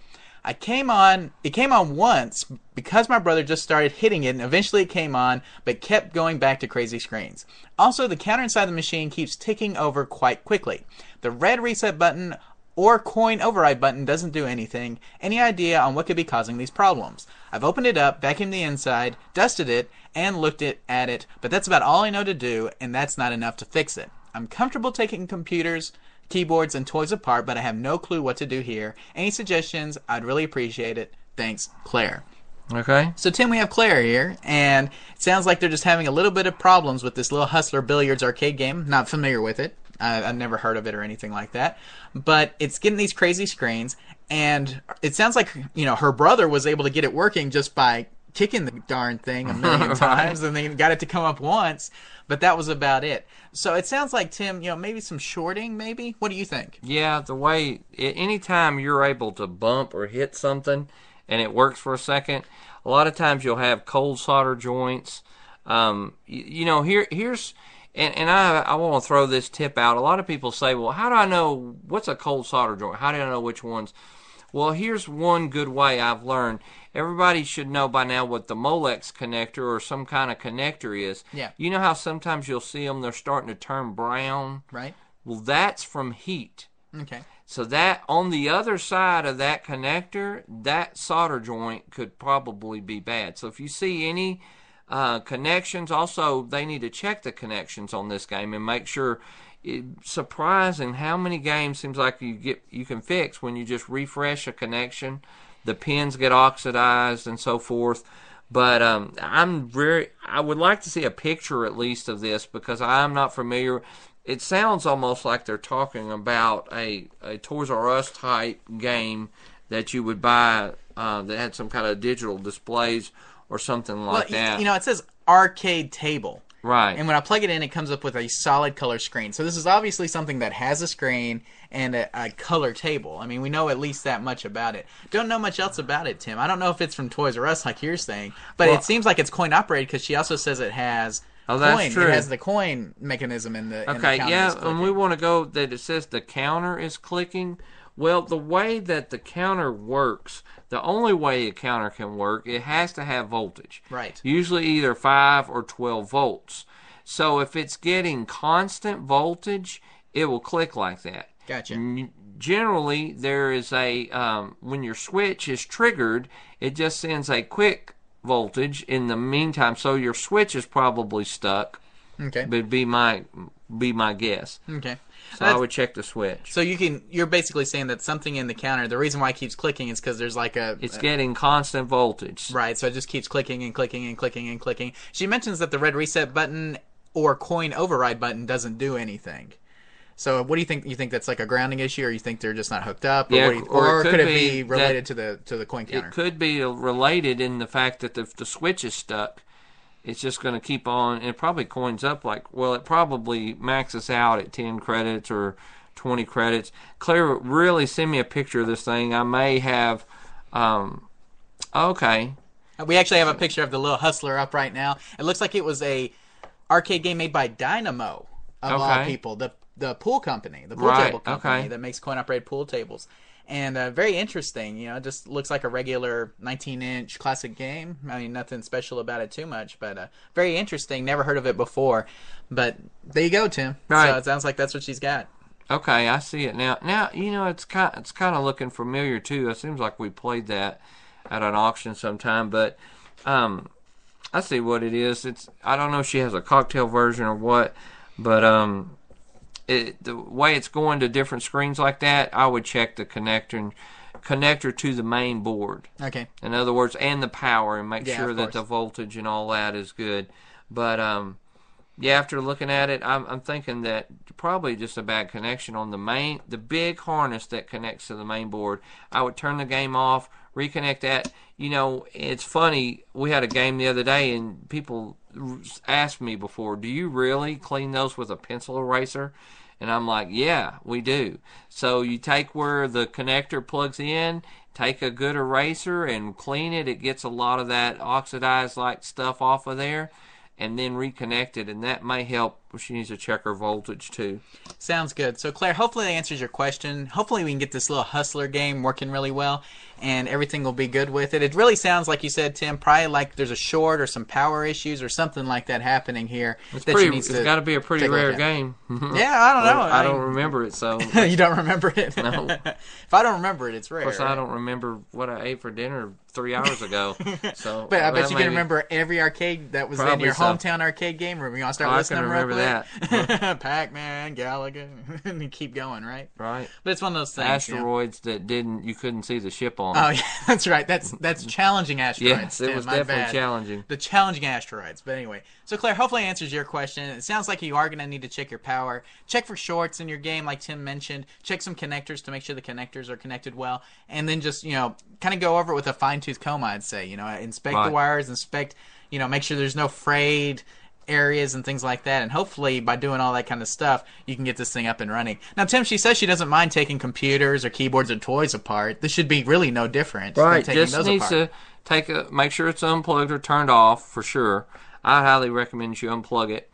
I came on, it came on once because my brother just started hitting it and eventually it came on, but kept going back to crazy screens. Also, the counter inside the machine keeps ticking over quite quickly. The red reset button or coin override button doesn't do anything. Any idea on what could be causing these problems? I've opened it up, vacuumed the inside, dusted it, and looked it, at it, but that's about all I know to do, and that's not enough to fix it. I'm comfortable taking computers, keyboards, and toys apart, but I have no clue what to do here. Any suggestions? I'd really appreciate it. Thanks, Claire. Okay. So Tim, we have Claire here, and it sounds like they're just having a little bit of problems with this little Hustler Billiards arcade game. Not familiar with it. I, I've never heard of it or anything like that. But it's getting these crazy screens, and it sounds like you know her brother was able to get it working just by kicking the darn thing a (laughs) million Right. times, and they got it to come up once. But that was about it. So it sounds like Tim, you know, maybe some shorting. Maybe. What do you think? Yeah, the way anytime you're able to bump or hit something and it works for a second, a lot of times you'll have cold solder joints. Um, you, you know, here here's and, and I I want to throw this tip out. A lot of people say, well, how do I know what's a cold solder joint? How do I know which ones? Well, here's one good way I've learned. Everybody should know by now what the Molex connector or some kind of connector is. Yeah. You know how sometimes you'll see them, they're starting to turn brown? Right. Well, that's from heat. Okay. So that on the other side of that connector, that solder joint could probably be bad. So if you see any uh, connections, also they need to check the connections on this game and make sure. It, surprising how many games seems like you get you can fix when you just refresh a connection, the pins get oxidized and so forth. But um, I'm very I would like to see a picture at least of this because I'm not familiar it sounds almost like they're talking about a, a Toys R Us type game that you would buy uh, that had some kind of digital displays or something like y- that. you know, it says arcade table. Right. And when I plug it in, it comes up with a solid color screen. So this is obviously something that has a screen and a, a color table. I mean, we know at least that much about it. Don't know much else about it, Tim. I don't know if it's from Toys R Us like you're saying, but Well- it seems like it's coin operated because she also says it has Oh, that's coin. true. It has the coin mechanism in the in the Okay, yeah, and we want to go that it says the counter is clicking. Well, the way that the counter works, the only way a counter can work, it has to have voltage. Right. Usually either 5 or 12 volts. So if it's getting constant voltage, it will click like that. Gotcha. Generally, there is a um, when your switch is triggered, it just sends a quick voltage in the meantime. So your switch is probably stuck. Okay. Would be my be my guess. Okay. So I would check the switch. So you can you're basically saying that something in the counter, the reason why it keeps clicking is because there's like a It's getting constant voltage. Right, so it just keeps clicking and clicking and clicking and clicking. She mentions that the red reset button or coin override button doesn't do anything. So what do you think? You think that's like a grounding issue, or you think they're just not hooked up, or, Yeah, you- or or, it could, could it be, be related to the to the coin counter? It could be related in the fact that if the switch is stuck, it's just going to keep on. And it probably coins up like well, it probably maxes out at ten credits or twenty credits. Claire, really send me a picture of this thing. I may have. Um, okay, We actually have a picture of the little hustler up right now. It looks like it was a arcade game made by Dynamo of all people, the the pool company, the pool Right, table company okay. that makes coin operated pool tables. And uh, very interesting, you know, just looks like a regular 19 inch classic game. I mean, nothing special about it too much, but uh, very interesting. Never heard of it before. But there you go, Tim. Right. So it sounds like that's what she's got. Okay, I see it now. Now you know it's kind it's kind of looking familiar too. It seems like we played that at an auction sometime, but um, I see what it is. It's I don't know if she has a cocktail version or what, but um, it the way it's going to different screens like that, I would check the connector and connector to the main board. Okay. In other words, and the power, and make Yeah, sure that the voltage and all that is good. But um, yeah, after looking at it, I'm, I'm thinking that probably just a bad connection on the main, the big harness that connects to the main board. I would turn the game off, reconnect that. You know, it's funny. We had a game the other day, and people asked me before, "Do you really clean those with a pencil eraser?" And I'm like, yeah, we do. So you take where the connector plugs in, take a good eraser and clean it. It gets a lot of that oxidized like stuff off of there, and then reconnect it, and that may help she needs to check her voltage too. Sounds good. So, Claire, hopefully that answers your question. Hopefully, we can get this little hustler game working really well, and everything will be good with it. It really sounds like you said, Tim, probably like there's a short or some power issues or something like that happening here. It's that pretty. she needs It's to got to be a pretty a rare game. (laughs) Yeah, I don't know. I don't remember it, so (laughs) you don't remember it? No. (laughs) if I don't remember it, it's rare. Of course I don't remember what I ate for dinner three hours ago. So, But I bet that you can remember every arcade that was in your so. hometown arcade game room. You want to start Oh, I listing can remember quick? Pac-Man, Galaga, and keep going, right? right But it's one of those things. you know? asteroids that didn't you couldn't see the ship on. Oh (laughs) yeah, that's right. That's that's challenging (laughs) asteroids. yes, it Tim, was definitely bad. challenging. The challenging asteroids. But anyway, so Claire, hopefully it answers your question. It sounds like you are going to need to check your power. Check for shorts in your game, like Tim mentioned. Check some connectors to make sure the connectors are connected well, and then just you know kind of go over it with a fine tooth comb. I'd say you know inspect the wires, inspect you know make sure there's no frayed areas and things like that and hopefully by doing all that kind of stuff you can get this thing up and running now tim she says she doesn't mind taking computers or keyboards or toys apart this should be really no different than Right, taking just needs apart. to take a make sure it's unplugged or turned off for sure. I highly recommend you unplug it.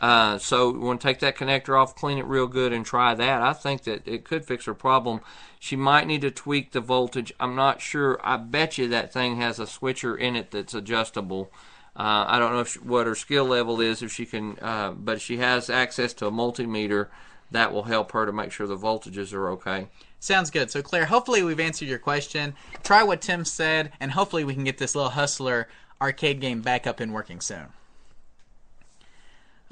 Uh, so you want to take that connector off, clean it real good, and try that. I think that it could fix her problem. She might need to tweak the voltage. I'm not sure. I bet you that thing has a switcher in it that's adjustable. Uh, I don't know she, what her skill level is, if she can, uh, but she has access to a multimeter that will help her to make sure the voltages are okay. Sounds good. So, Claire, hopefully we've answered your question. Try what Tim said, and hopefully we can get this little hustler arcade game back up and working soon.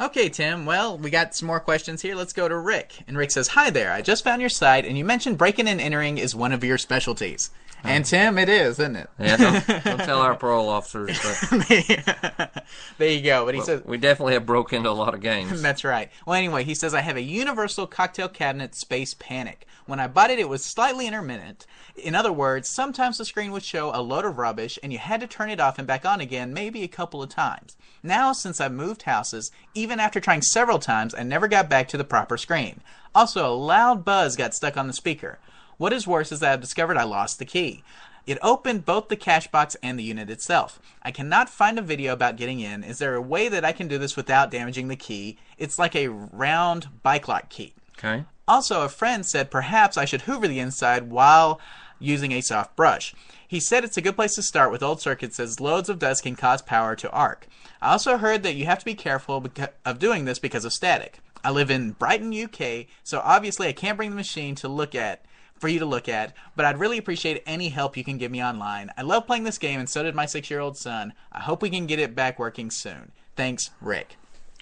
Okay, Tim. Well, we got some more questions here. Let's go to Rick. And Rick says, Hi there. I just found your site, and you mentioned breaking and entering is one of your specialties. And Tim, it is, isn't it? Yeah, don't, (laughs) don't tell our parole officers, but (laughs) there you go. But he says, we definitely have broke into a lot of games. (laughs) That's right. Well, anyway, he says I have a universal cocktail cabinet Space Panic. When I bought it, it was slightly intermittent. In other words, sometimes the screen would show a load of rubbish and you had to turn it off and back on again maybe a couple of times. Now, since I've moved houses, even after trying several times, I never got back to the proper screen. Also, a loud buzz got stuck on the speaker. What is worse is that I've discovered I lost the key. It opened both the cash box and the unit itself. I cannot find a video about getting in. Is there a way that I can do this without damaging the key? It's like a round bike lock key. Okay. Also, a friend said perhaps I should hoover the inside while using a soft brush. He said it's a good place to start with old circuits as loads of dust can cause power to arc. I also heard that you have to be careful of doing this because of static. I live in Brighton, UK, so obviously I can't bring the machine to look at for you to look at, but I'd really appreciate any help you can give me online. I love playing this game and so did my 6-year-old son. I hope we can get it back working soon. Thanks, Rick.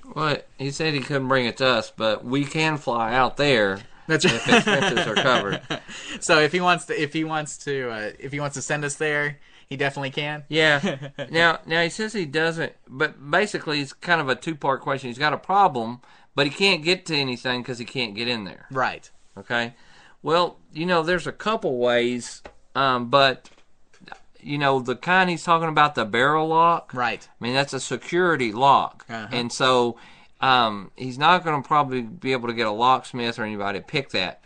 Well, he said he couldn't bring it to us, but we can fly out there That's if expenses are covered. (laughs) So if he wants to, if he wants to, uh, if he wants to send us there, he definitely can. Yeah. (laughs) Now, now he says he doesn't, but basically it's kind of a two-part question. He's got a problem, but he can't get to anything because he can't get in there. Right. Okay. Well, you know, there's a couple ways, um, but you know, the kind he's talking about, the barrel lock. Right. I mean, that's a security lock, Uh-huh. and so um, he's not going to probably be able to get a locksmith or anybody to pick that.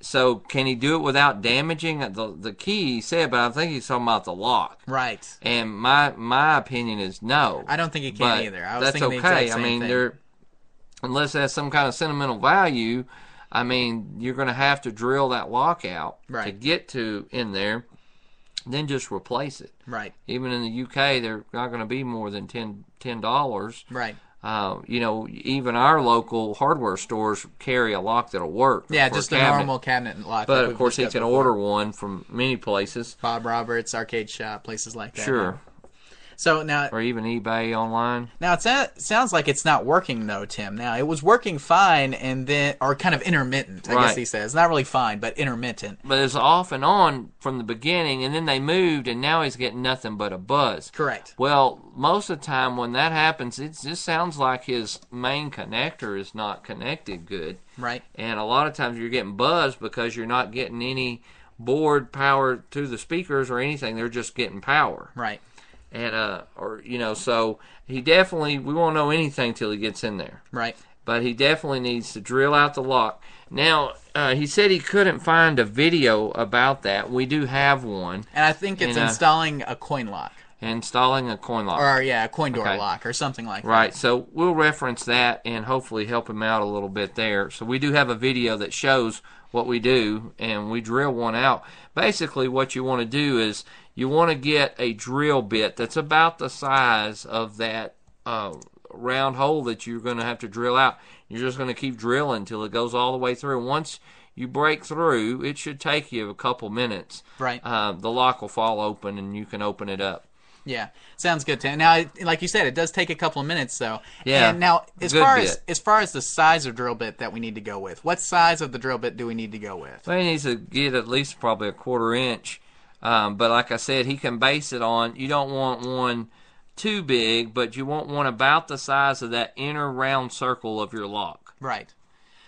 So, can he do it without damaging the the key? He said, but I think he's talking about the lock. Right. And my my opinion is no. I don't think he can either. I was that's okay. I mean, thing. there unless it has some kind of sentimental value. I mean, you're going to have to drill that lock out to get to in there. Then just replace it. Right. Even in the UK, they're not going to be more than ten ten dollars. Right. Uh, you know, even our local hardware stores carry a lock that'll work. Yeah, just a cabinet. normal cabinet lock. But of course, he can before. order one from many places. Bob Roberts arcade shop, places like that. Sure, So now, or even eBay online. now it sa- sounds like it's not working though, Tim. Now it was working fine, and then or kind of intermittent. I guess he says not really fine, but intermittent. But it's off and on from the beginning, and then they moved, and now he's getting nothing but a buzz. Correct. Well, most of the time when that happens, it just sounds like his main connector is not connected good. Right. And a lot of times you're getting buzzed because you're not getting any board power to the speakers or anything. They're just getting power. Right. And, uh, or, you know, so he definitely, we won't know anything till he gets in there. Right. But he definitely needs to drill out the lock. Now, uh, he said he couldn't find a video about that. We do have one. And I think it's And, uh, installing a coin lock. installing a coin lock. or yeah, a coin door Okay. lock or something like that. Right, so we'll reference that and hopefully help him out a little bit there. So we do have a video that shows what we do, and we drill one out. Basically, what you want to do is you want to get a drill bit that's about the size of that uh, round hole that you're going to have to drill out. You're just going to keep drilling until it goes all the way through. Once you break through, it should take you a couple minutes. Right. Uh, the lock will fall open, and you can open it up. Yeah, sounds good. Tim. Now, like you said, it does take a couple of minutes, though. Yeah, And now, as far as bit. as far as the size of drill bit that we need to go with, what size of the drill bit do we need to go with? So he needs to get at least probably a quarter inch. Um, but like I said, he can base it on. You don't want one too big, but you want one about the size of that inner round circle of your lock. Right.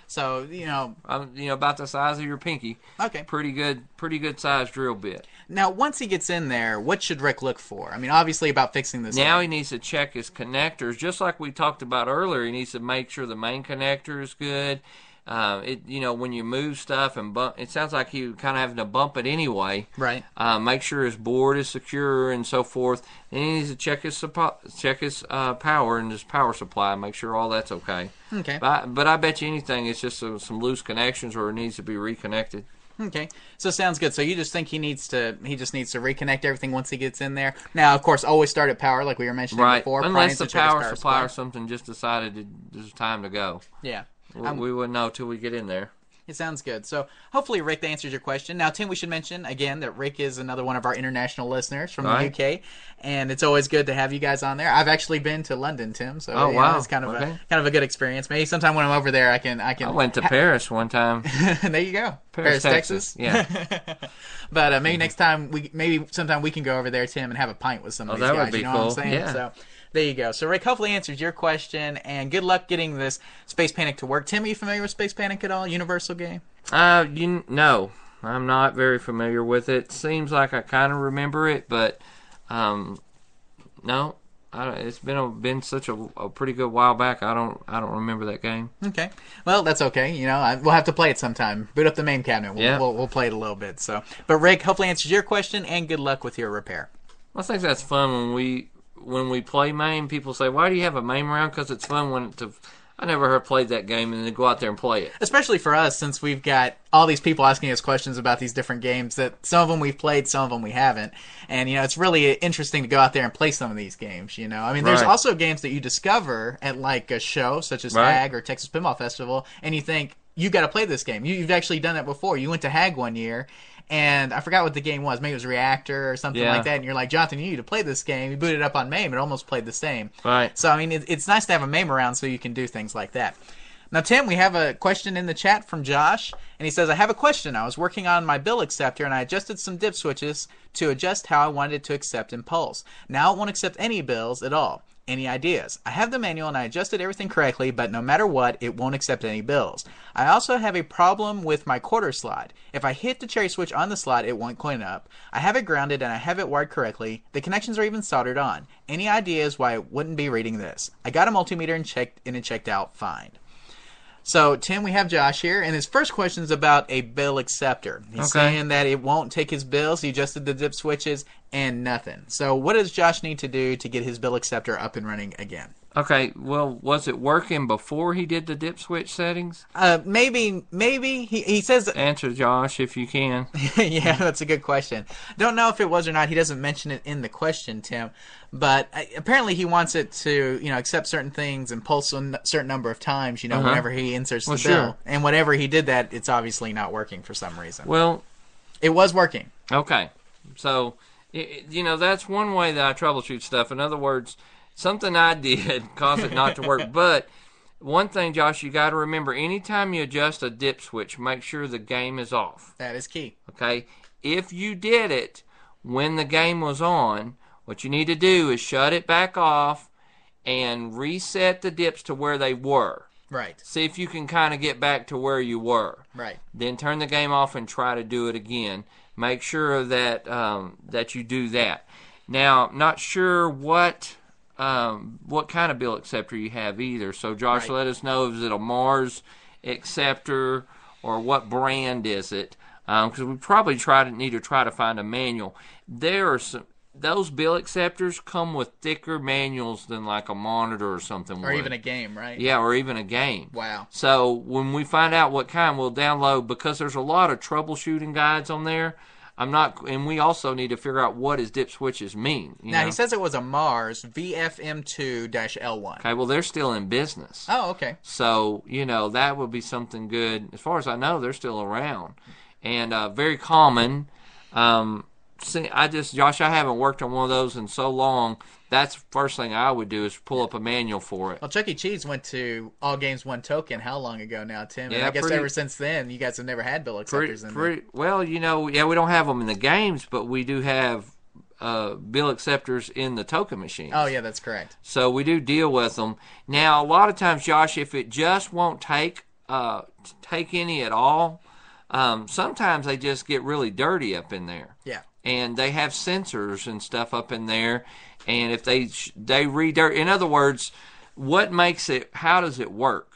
So you know, Um, you know, about the size of your pinky. okay. Pretty good, pretty good size drill bit. Now, once he gets in there, what should Rick look for? I mean, obviously about fixing this. Now thing. he needs to check his connectors, just like we talked about earlier. He needs to make sure the main connector is good. Uh, it, you know, when you move stuff and bump, it sounds like he kind of having to bump it anyway. right. uh, make sure his board is secure and so forth. Then he needs to check his suppo- check his uh, power and his power supply, make sure all that's okay. Okay. But I, but I bet you anything, it's just some, some loose connections or it needs to be reconnected. Okay, so sounds good. So you just think he needs to he just needs to reconnect everything once he gets in there. Now, of course, always start at power, like we were mentioning Right. before. Unless the his power, supply or something just decided it, it's time to go. Yeah, Um, we wouldn't know till we get in there. it sounds good. So hopefully Rick that answers your question. Now, Tim, we should mention again that Rick is another one of our international listeners from Right. the UK, and it's always good to have you guys on there. I've actually been to London, Tim, so Oh, know, wow. it's kind of a kind of a good experience. Maybe sometime when I'm over there, I can I can. I went to Paris one time. (laughs) there you go, Paris, Texas. Yeah. (laughs) But uh, maybe next time we maybe sometime we can go over there, Tim, and have a pint with some of Oh, these that would guys. be you know what I'm cool. saying? Yeah. So there you go. So Rick hopefully answers your question, and good luck getting this Space Panic to work. Tim, are you familiar with Space Panic at all? Universal game? Uh, you no, I'm not very familiar with it. Seems like I kind of remember it, but um, no, I, don't- it's been a, been such a, a pretty good while back. I don't I don't remember that game. Okay. Well, that's okay. You know, I, we'll have to play it sometime. Boot up the main cabinet. We'll, Yeah. we'll, we'll play it a little bit. So, but Rick hopefully answers your question, and good luck with your repair. I think that's fun when we when we play MAME. People say, "Why do you have a MAME round?" Because it's fun when to. I never heard played that game and then go out there and play it. especially for us since we've got all these people asking us questions about these different games that some of them we've played some of them we haven't and you know it's really interesting to go out there and play some of these games you know i mean there's Right. also games that you discover at like a show such as Right. hag or texas pinball festival and you think you got to play this game you, you've actually done that before you went to hag one year and I forgot what the game was. Maybe it was Reactor or something Yeah. like that. And you're like, Jonathan, you need to play this game. You boot it up on MAME. It almost played the same. Right. So I mean, it, it's nice to have a MAME around so you can do things like that. Now, Tim, we have a question in the chat from Josh, and he says, I have a question. I was working on my bill acceptor, and I adjusted some dip switches to adjust how I wanted it to accept impulse. Now it won't accept any bills at all. Any ideas? I have the manual and I adjusted everything correctly, but no matter what, it won't accept any bills. I also have a problem with my quarter slot. If I hit the cherry switch on the slot, it won't clean up. I have it grounded and I have it wired correctly. The connections are even soldered on. Any ideas why it wouldn't be reading this? I got a multimeter and checked and it checked out fine. So, Tim, we have Josh here, and his first question is about a bill acceptor. He's Okay. saying that it won't take his bills. He adjusted the dip switches and nothing. So, what does Josh need to do to get his bill acceptor up and running again? Okay, well, was it working before he did the dip switch settings? Uh, maybe, maybe he, he says. Answer, Josh, if you can. (laughs) yeah, that's a good question. Don't know if it was or not. He doesn't mention it in the question, Tim. But uh, apparently, he wants it to, you know, accept certain things and pulse a n- certain number of times. You know, Uh-huh. whenever he inserts Well, the bill. sure. And whenever he did that, it's obviously not working for some reason. Well, it was working. Okay, so you know that's one way that I troubleshoot stuff. In other words, something I did (laughs) caused it not to work. (laughs) But one thing, Josh, you got to remember: anytime you adjust a dip switch, make sure the game is off. That is key. Okay, if you did it when the game was on, what you need to do is shut it back off and reset the dips to where they were. Right. See if you can kind of get back to where you were Right. then turn the game off and try to do it again. Make sure that um, that you do that. Now, I'm not sure what um, what kind of bill acceptor you have either. So, Josh, Right. let us know is it a Mars acceptor or what brand is it? Because we probably try to need to try to find a manual. There are some. those bill acceptors come with thicker manuals than like a monitor or something, Or would. even a game, right? yeah, or even a game. Wow. So when we find out what kind, we'll download because there's a lot of troubleshooting guides on there. I'm not, and we also need to figure out what his dip switches mean. Now know? he says it was a Mars VFM2-L1. okay, well they're still in business. Oh, okay. So, you know, that would be something good. As far as I know, they're still around. And uh, very common. Um, see, I just, Josh, I haven't worked on one of those in so long. That's the first thing I would do is pull up a manual for it. Well, Chuck E. Cheese went to All Games One Token. How long ago now, Tim? and Yeah, I guess pretty- ever since then, you guys have never had bill Pretty, acceptors in there. pretty, well, you know, yeah, we don't have them in the games, but we do have uh, bill acceptors in the token machines. Oh, yeah, that's correct. So we do deal with them. Now, a lot of times, Josh, if it just won't take uh, take any at all, um, sometimes they just get really dirty up in there. Yeah. And they have sensors and stuff up in there, and if they they redirt, in other words, what makes it? How does it work?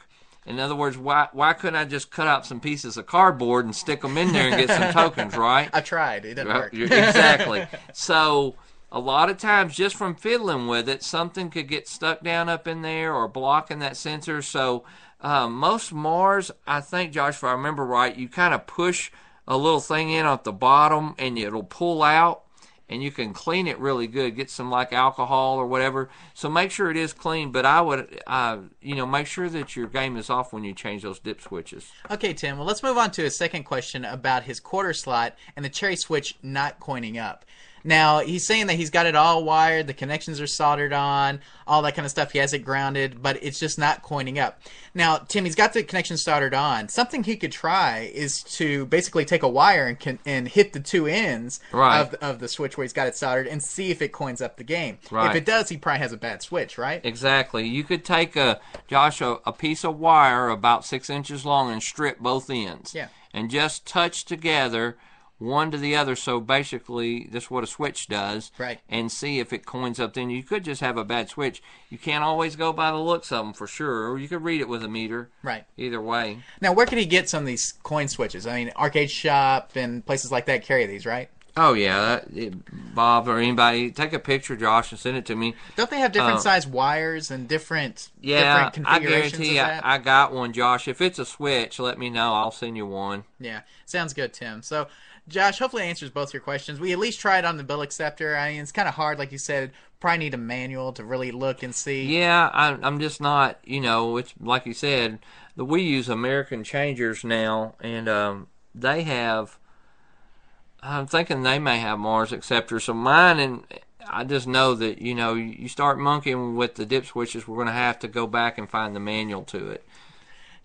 In other words, why why couldn't I just cut out some pieces of cardboard and stick them in there and get some (laughs) tokens, right? I tried. It didn't work. exactly. (laughs) so a lot of times, just from fiddling with it, something could get stuck down up in there or blocking that sensor. So um, most Mars, I think, Josh, if I remember right, you kind of push a little thing in at the bottom and it'll pull out. And you can clean it really good. Get some like alcohol or whatever. So make sure it is clean. But I would, uh, you know, make sure that your game is off when you change those dip switches. Okay, Tim. Well, let's move on to a second question about his quarter slot and the cherry switch not coining up. Now, he's saying that he's got it all wired, the connections are soldered on, all that kind of stuff. He has it grounded, but it's just not coining up. Now, Tim, he's got the connection soldered on. Something he could try is to basically take a wire and can, and hit the two ends Right. of, of the switch where he's got it soldered and see if it coins up the game. Right. If it does, he probably has a bad switch, right? Exactly. You could take a Josh a, a piece of wire about six inches long and strip both ends. Yeah. And just touch together one to the other. So basically, that's what a switch does. Right. And see if it coins up. Then you could just have a bad switch. You can't always go by the looks of them for sure, or you could read it with a meter. Right. Either way. Now, where could he get some of these coin switches? I mean, Arcade Shop and places like that carry these, right? Oh yeah, that, it, Bob or anybody, take a picture, Josh, and send it to me. Don't they have different Uh, size wires and different Yeah, different I configurations guarantee of I? I got one, Josh. If it's a switch, let me know. I'll send you one. Yeah, sounds good, Tim. So, Josh, hopefully that answers both your questions. We at least tried on the bill acceptor. I mean, it's kind of hard, like you said. Probably need a manual to really look and see. Yeah, I, I'm just not, you know, it's like you said, the, we use American Changers now, and um, they have. I'm thinking they may have Mars acceptors. So mine, and I just know that you know, you start monkeying with the dip switches, we're going to have to go back and find the manual to it.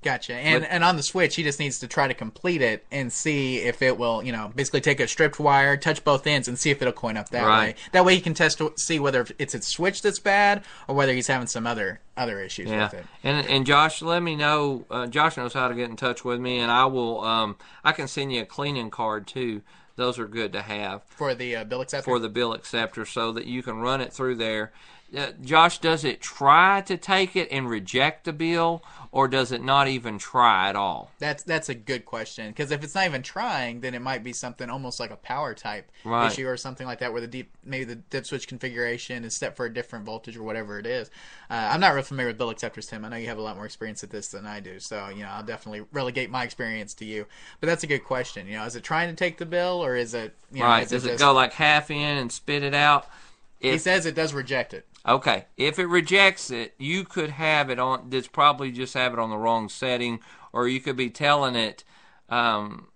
Gotcha. And and on the Switch, he just needs to try to complete it and see if it will, you know, basically take a stripped wire, touch both ends, and see if it'll coin up that Right. way. That way, he can test to see whether it's its Switch that's bad or whether he's having some other other issues Yeah, with it. and and Josh, let me know. Uh, Josh knows how to get in touch with me, and I will. Um, I can send you a cleaning card too. Those are good to have. For the uh, bill acceptor. for the bill acceptor so that you can run it through there. Uh, Josh, does it try to take it and reject the bill, or does it not even try at all? That's that's a good question because if it's not even trying, then it might be something almost like a power type Right. issue or something like that, where the deep maybe the dip switch configuration is set for a different voltage or whatever it is. Uh, I'm not real familiar with bill acceptors, Tim. I know you have a lot more experience at this than I do, so you know I'll definitely relegate my experience to you. But that's a good question. You know, is it trying to take the bill or is it you know, right? is Does it just- go like half in and spit it out? He says it does reject it. Okay, if it rejects it, you could have it on. It's probably just have it on the wrong setting, or you could be telling it. Um,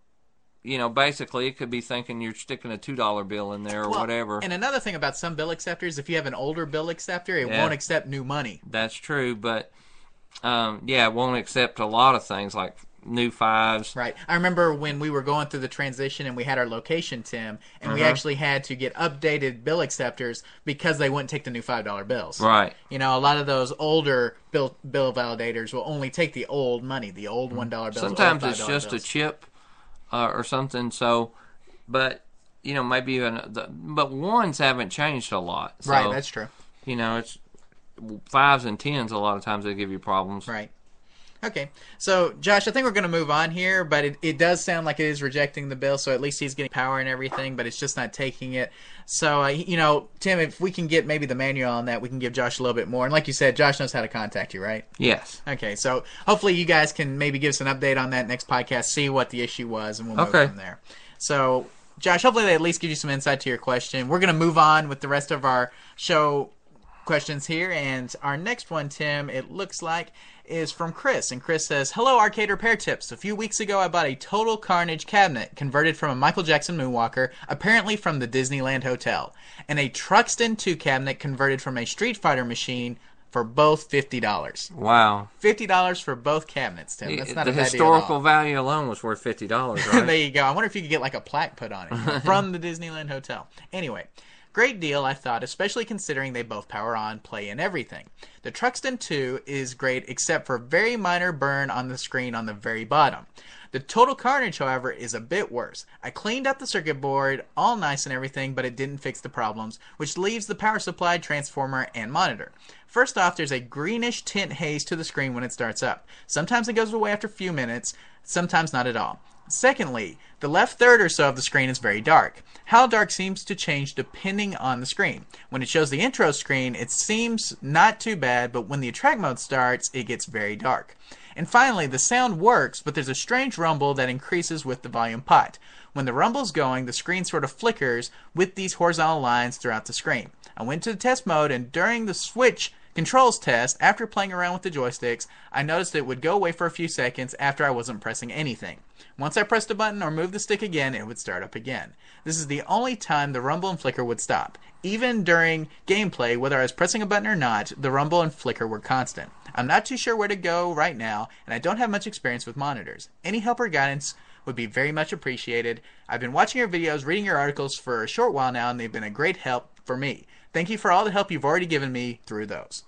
you know, basically, it could be thinking you're sticking a two dollar bill in there or Well, whatever. And another thing about some bill acceptors, if you have an older bill acceptor, it Yeah. won't accept new money. That's true, but um, yeah, it won't accept a lot of things like new fives. Right. I remember when we were going through the transition and we had our location, Tim, and we Uh-huh. actually had to get updated bill acceptors because they wouldn't take the new five dollar bills. Right. You know, a lot of those older bill bill validators will only take the old money, the old one dollar bills. Mm-hmm. Sometimes it's just bills. a chip uh, or something. So, but you know, maybe even the, but ones haven't changed a lot. So, right. That's true. you know, it's fives and tens. A lot of times they give you problems. Right. Okay, so Josh, I think we're going to move on here, but it, it does sound like it is rejecting the bill, so at least he's getting power and everything, but it's just not taking it. So, uh, you know, Tim, if we can get maybe the manual on that, we can give Josh a little bit more. And like you said, Josh knows how to contact you, right? Yes. Okay, so hopefully you guys can maybe give us an update on that next podcast, see what the issue was, and we'll move Okay. from there. So, Josh, hopefully they at least give you some insight to your question. We're going to move on with the rest of our show questions here, and our next one, Tim, it looks like is from Chris, and Chris says, "Hello, arcade repair tips. A few weeks ago, I bought a Total Carnage cabinet converted from a Michael Jackson Moonwalker, apparently from the Disneyland Hotel, and a Truxton 2 cabinet converted from a Street Fighter machine." For both fifty dollars, Wow. fifty dollars for both cabinets, Tim. That's not the a bad historical deal at all. value alone was worth fifty dollars, (laughs) there you go. I wonder if you could get like a plaque put on it (laughs) from the Disneyland Hotel. Anyway, great deal, I thought, especially considering they both power on, play, and everything. The Truxton 2 is great except for a very minor burn on the screen on the very bottom. The Total Carnage, however, is a bit worse. I cleaned up the circuit board, all nice and everything, but it didn't fix the problems, which leaves the power supply, transformer, and monitor. First off, there's a greenish tint haze to the screen when it starts up. Sometimes it goes away after a few minutes, sometimes not at all. Secondly, the left third or so of the screen is very dark. How dark seems to change depending on the screen. When it shows the intro screen, it seems not too bad, but when the attract mode starts, it gets very dark. And finally, the sound works, but there's a strange rumble that increases with the volume pot. When the rumble's going, the screen sort of flickers with these horizontal lines throughout the screen. I went to the test mode, and during the switch controls test, after playing around with the joysticks, I noticed it would go away for a few seconds after I wasn't pressing anything. Once I pressed a button or moved the stick again, it would start up again. This is the only time the rumble and flicker would stop. Even during gameplay, whether I was pressing a button or not, the rumble and flicker were constant. I'm not too sure where to go right now, and I don't have much experience with monitors. Any help or guidance would be very much appreciated. I've been watching your videos, reading your articles for a short while now, and they've been a great help for me. Thank you for all the help you've already given me through those.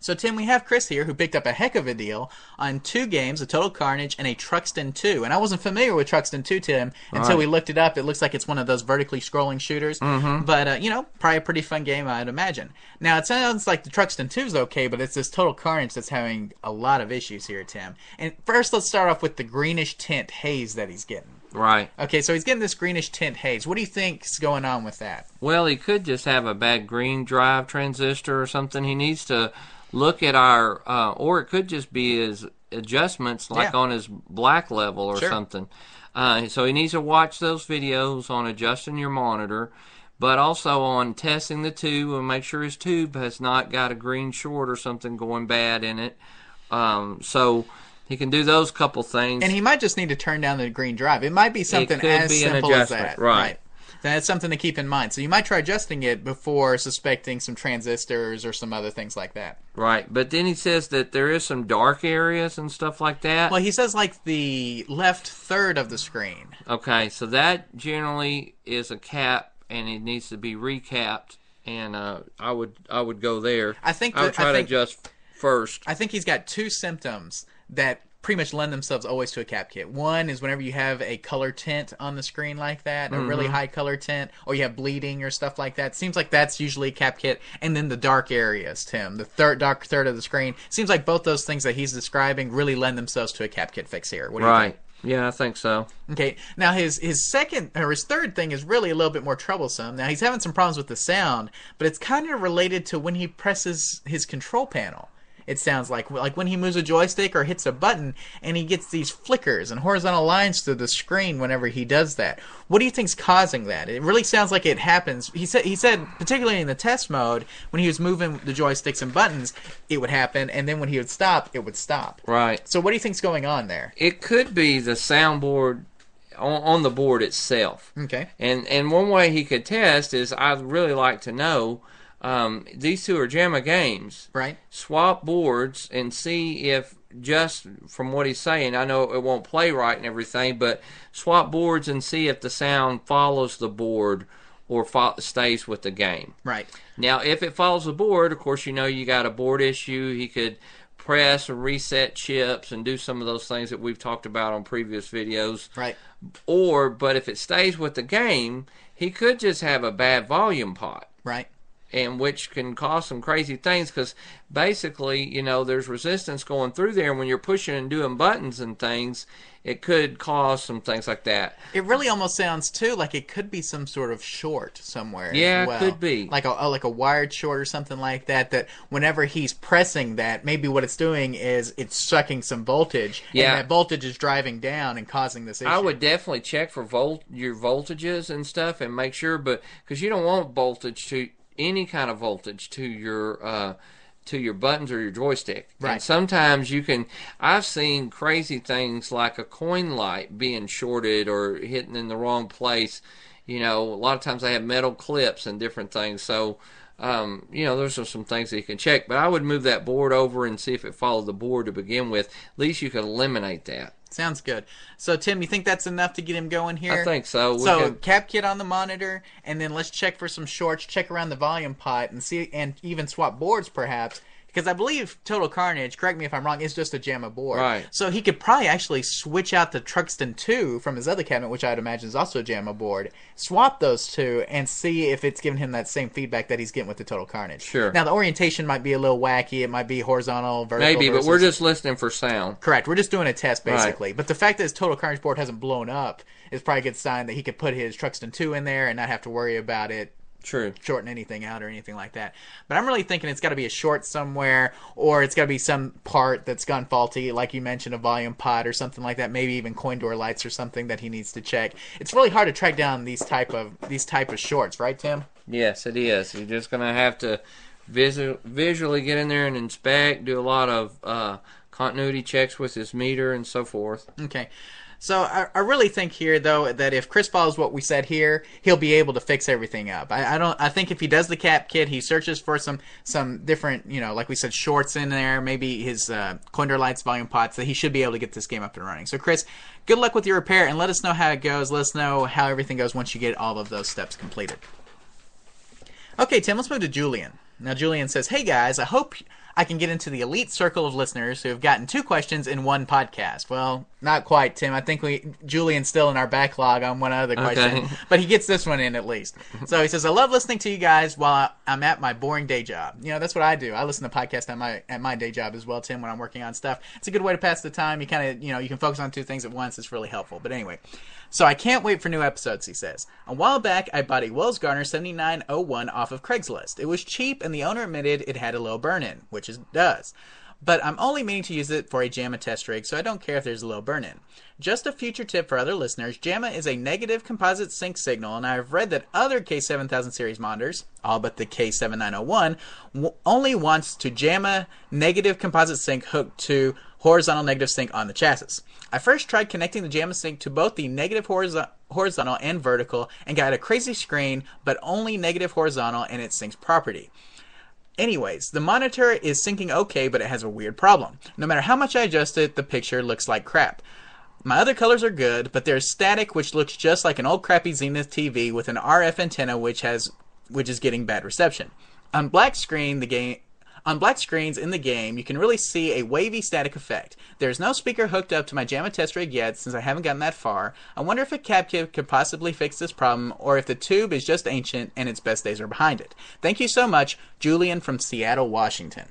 So, Tim, we have Chris here who picked up a heck of a deal on two games, a Total Carnage and a Truxton 2. And I wasn't familiar with Truxton 2, Tim, until Right. we looked it up. It looks like it's one of those vertically scrolling shooters. Mm-hmm. But, uh, you know, probably a pretty fun game, I'd imagine. Now, it sounds like the Truxton 2 is okay, but it's this Total Carnage that's having a lot of issues here, Tim. And first, let's start off with the greenish tint haze that he's getting. Right. Okay, so he's getting this greenish tint haze. What do you think's going on with that? Well, he could just have a bad green drive transistor or something. He needs to look at our, uh, or it could just be his adjustments, like Yeah. on his black level or Sure. something. Uh, so he needs to watch those videos on adjusting your monitor, but also on testing the tube and make sure his tube has not got a green short or something going bad in it. Um, so he can do those couple things. And he might just need to turn down the green drive. It might be something as be simple as that. right. That's something to keep in mind. So you might try adjusting it before suspecting some transistors or some other things like that. right, but then he says that there is some dark areas and stuff like that. Well, he says like the left third of the screen. Okay, so that generally is a cap, and it needs to be recapped. And uh, I would I would go there. I think I would try I think- to adjust first. I think he's got two symptoms that pretty much lend themselves always to a cap kit. One is whenever you have a color tint on the screen like that, a really mm-hmm. high color tint, or you have bleeding or stuff like that. Seems like that's usually a cap kit. And then the dark areas, Tim, the third dark third of the screen. Seems like both those things that he's describing really lend themselves to a cap kit fix here. What do you think? Right. Yeah, I think so. Okay. Now his his second or his third thing is really a little bit more troublesome. Now he's having some problems with the sound, but it's kind of related to when he presses his control panel. It sounds like like when he moves a joystick or hits a button and he gets these flickers and horizontal lines through the screen whenever he does that. What do you think's causing that? It really sounds like it happens. He said he said particularly in the test mode when he was moving the joysticks and buttons, it would happen and then when he would stop, it would stop. Right. So what do you think's going on there? It could be the soundboard on, on the board itself. Okay. And and one way he could test is I'd really like to know. Um, these two are JAMMA games. Right? swap boards and see if just from what he's saying, I know it won't play right and everything, but swap boards and see if the sound follows the board or fo- stays with the game. Right. Now, if it follows the board, of course, you know you got a board issue. He could press or reset chips and do some of those things that we've talked about on previous videos. Right. Or, but if it stays with the game, he could just have a bad volume pot. Right. And which can cause some crazy things because basically, you know, there's resistance going through there. And when you're pushing and doing buttons and things, it could cause some things like that. It really almost sounds too like it could be some sort of short somewhere. Yeah, it well. could be. like a like a wired short or something like that. That whenever he's pressing that, maybe what it's doing is it's sucking some voltage, Yeah. and that voltage is driving down and causing this issue. I would definitely check for volt your voltages and stuff and make sure, but because you don't want voltage to any kind of voltage to your uh, to your buttons or your joystick. Right. And sometimes you can. I've seen crazy things like a coin light being shorted or hitting in the wrong place. You know, a lot of times they have metal clips and different things. So. Um, you know, those are some things that you can check, but I would move that board over and see if it followed the board to begin with. At least you can eliminate that. Sounds good. So Tim, you think that's enough to get him going here? I think so. We So can- cap kit on the monitor, and then let's check for some shorts. Check around the volume pot and see, and even swap boards perhaps. Because I believe Total Carnage, correct me if I'm wrong, is just a JAMMA board. Right. So he could probably actually switch out the Truxton 2 from his other cabinet, which I'd imagine is also a JAMMA board, swap those two, and see if it's giving him that same feedback that he's getting with the Total Carnage. Sure. Now, the orientation might be a little wacky. It might be horizontal, vertical. Maybe, but we're just listening for sound. Correct. We're just doing a test Right. basically. But the fact that his total carnage board hasn't blown up is probably a good sign that he could put his Truxton 2 in there and not have to worry about it True. Shorten anything out or anything like that. But I'm really thinking it's got to be a short somewhere or it's got to be some part that's gone faulty, like you mentioned, a volume pot or something like that. Maybe even coin door lights or something that he needs to check. It's really hard to track down these type of these type of shorts, right, Tim? Yes, it is. You're just going to have to visu- visually get in there and inspect, do a lot of uh, continuity checks with his meter and so forth. Okay. So I, I really think here, though, that if Chris follows what we said here, he'll be able to fix everything up. I, I don't. I think if he does the cap kit, he searches for some some different, you know, like we said, shorts in there, maybe his uh, coin door lights volume pots, that he should be able to get this game up and running. So Chris, good luck with your repair, and let us know how it goes. Let us know how everything goes once you get all of those steps completed. Okay, Tim, let's move to Julian. Now, Julian says, Hey guys, I hope I can get into the elite circle of listeners who have gotten two questions in one podcast. Well, not quite, Tim. I think we Julian's still in our backlog on one other question, Okay. but he gets this one in at least. So he says, I love listening to you guys while I'm at my boring day job. You know, that's what I do. I listen to podcasts at my at my day job as well, Tim, when I'm working on stuff. It's a good way to pass the time. You kind of, you know, you can focus on two things at once. It's really helpful. But anyway, so I can't wait for new episodes, he says. A while back, I bought a Wells Gardner 7901 off of Craigslist. It was cheap, and the owner admitted it had a low burn in, which it does. But I'm only meaning to use it for a JAMMA test rig, so I don't care if there's a low burn in. Just a future tip for other listeners JAMMA is a negative composite sync signal, and I've read that other K7000 series monitors, all but the K7901, w- only wants to JAMMA negative composite sync hooked to horizontal negative sync on the chassis. I first tried connecting the JAMMA sync to both the negative horizo- horizontal and vertical and got a crazy screen, but only negative horizontal and it syncs property. Anyways, the monitor is syncing okay, but it has a weird problem. No matter how much I adjust it, the picture looks like crap. My other colors are good, but there's static which looks just like an old crappy Zenith TV with an RF antenna which has which is getting bad reception. On black screen, the game on black screens in the game, you can really see a wavy static effect. There's no speaker hooked up to my JAMMA test rig yet, since I haven't gotten that far. I wonder if a cap kit could possibly fix this problem, or if the tube is just ancient and its best days are behind it. Thank you so much, Julian from Seattle, Washington.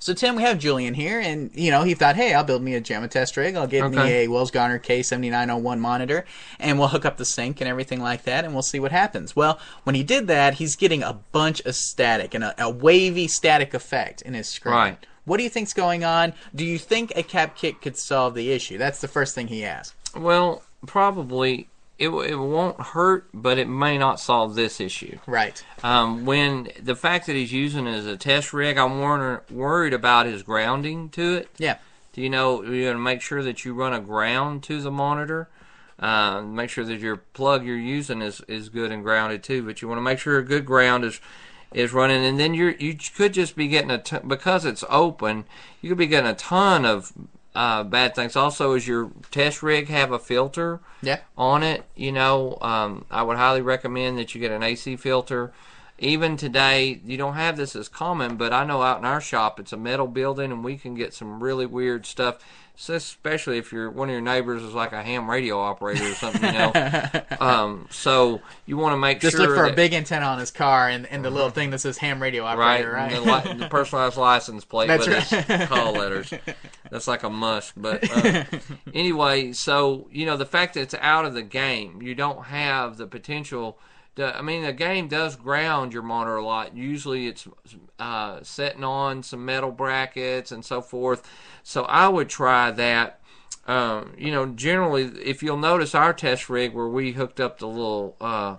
So Tim, we have Julian here, and you know he thought, hey, I'll build me a JAMMA test rig. I'll get me a Wells Gardner K7901 monitor, and we'll hook up the sync and everything like that, and we'll see what happens. Well, when he did that, he's getting a bunch of static and a, a wavy static effect in his screen. Right. What do you think's going on? Do you think a cap kit could solve the issue? That's the first thing he asked. Well, probably it, it won't hurt, but it may not solve this issue. Right. Um, when the fact that he's using it as a test rig, I'm wor- worried about his grounding to it. Yeah. Do you know you're going to make sure that you run a ground to the monitor? Uh, make sure that your plug you're using is, is good and grounded too. But you want to make sure a good ground is is running, and then you're you could just be getting a t- because it's open. You could be getting a ton of uh, bad things. Also, is your test rig have a filter? Yeah. on it, you know, um, I would highly recommend that you get an AC filter. Even today, you don't have this as common, but I know out in our shop it's a metal building, and we can get some really weird stuff. So especially if you're one of your neighbors is like a ham radio operator or something, you know. (laughs) um, so you want to make sure Just sure look for that, a big antenna on his car and, and the little thing that says ham radio right, operator, right? and the, li- the personalized license plate That's with right. call letters. (laughs) That's like a must. But uh, (laughs) anyway, so you know the fact that it's out of the game, you don't have the potential. I mean, the game does ground your monitor a lot. Usually, it's uh, setting on some metal brackets and so forth. So I would try that. Um, you know, generally, if you'll notice our test rig where we hooked up the little uh,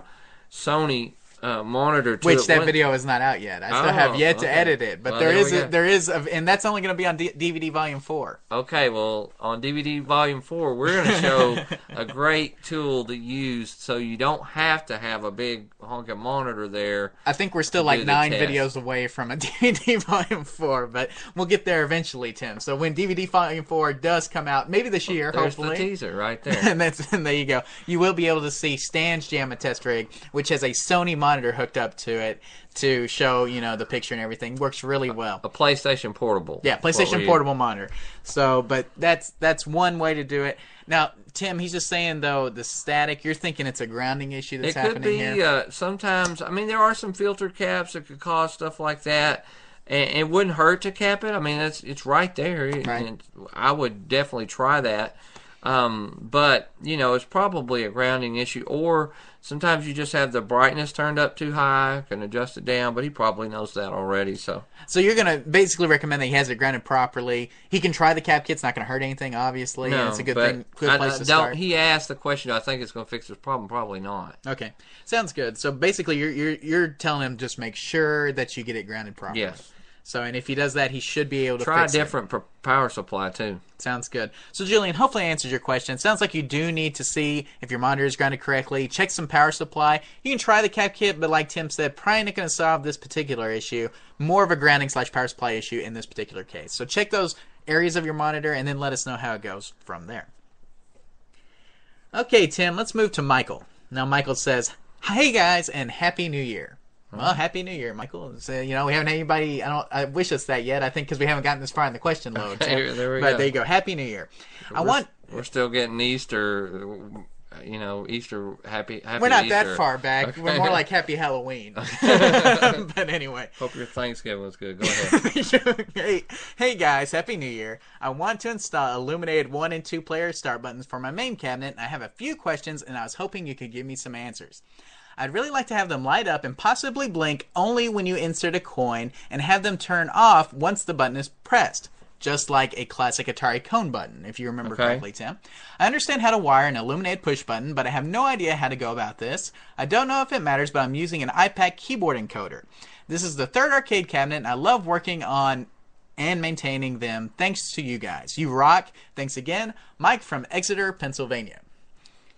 Sony uh, monitor to Which it, that video is not out yet. I still Oh, have yet to edit it, but Well, there there is a, there is a, and that's only going to be on D- DVD Volume Four. Okay, well, on DVD Volume 4, we're going to show (laughs) a great tool to use so you don't have to have a big honking monitor there. I think we're still like nine test. videos away from a (laughs) DVD Volume Four, but we'll get there eventually, Tim. So when DVD Volume Four does come out, maybe this year, There's hopefully. the teaser right (laughs) there. and that's and there you go. You will be able to see Stan's Jamma test rig, which has a Sony monitor hooked up to it to show you know the picture and everything. Works really well. a PlayStation Portable. Yeah, PlayStation portable monitor. So, but that's that's one way to do it. Now, Tim, he's just saying though the static. You're thinking it's a grounding issue that's It could happening be here. uh, sometimes. I mean, there are some filter caps that could cause stuff like that, and it wouldn't hurt to cap it. I mean, it's it's right there, Right. and I would definitely try that. Um, but you know, it's probably a grounding issue, or sometimes you just have the brightness turned up too high, can adjust it down. But he probably knows that already. So So you're gonna basically recommend that he has it grounded properly. He can try the cap kit. It's not gonna hurt anything, obviously. and no, it's a good thing, good I- place I to start. He asked the question. I think it's going to fix his problem? Probably not. Okay, sounds good. So basically, you're you're you're telling him just make sure that you get it grounded properly. Yes. So, and if he does that, he should be able to Try a different p- power supply too. Sounds good. So, Julian, hopefully I answered your question. Sounds like you do need to see if your monitor is grounded correctly. Check some power supply. You can try the cap kit, but like Tim said, probably not going to solve this particular issue. More of a grounding slash power supply issue in this particular case. So, check those areas of your monitor and then let us know how it goes from there. Okay, Tim, let's move to Michael. Now, Michael says, Hey guys, and Happy New Year. Well, Happy New Year, Michael. So, you know, we haven't had anybody. I don't. I wish us that yet. I think because we haven't gotten this far in the question load. (laughs) Tim. There- but go. there you go. Happy New Year. I We're- want. We're still getting Easter. You know, Easter. Happy. happy We're not Easter. that far back. Okay. We're more like Happy Halloween. (laughs) (laughs) but anyway. Hope your Thanksgiving was good. Go ahead. hey, hey guys, Happy New Year. I want to install illuminated 1 and 2 player start buttons for my main cabinet, I have a few questions, and I was hoping you could give me some answers. I'd really like to have them light up and possibly blink only when you insert a coin, and have them turn off once the button is pressed. Just like a classic Atari cone button, if you remember Okay. correctly, Tim. I understand how to wire an illuminated push button, but I have no idea how to go about this. I don't know if it matters, but I'm using an I-PAC keyboard encoder. This is the third arcade cabinet, and I love working on and maintaining them. Thanks to you guys. You rock. Thanks again. Mike from Exeter, Pennsylvania.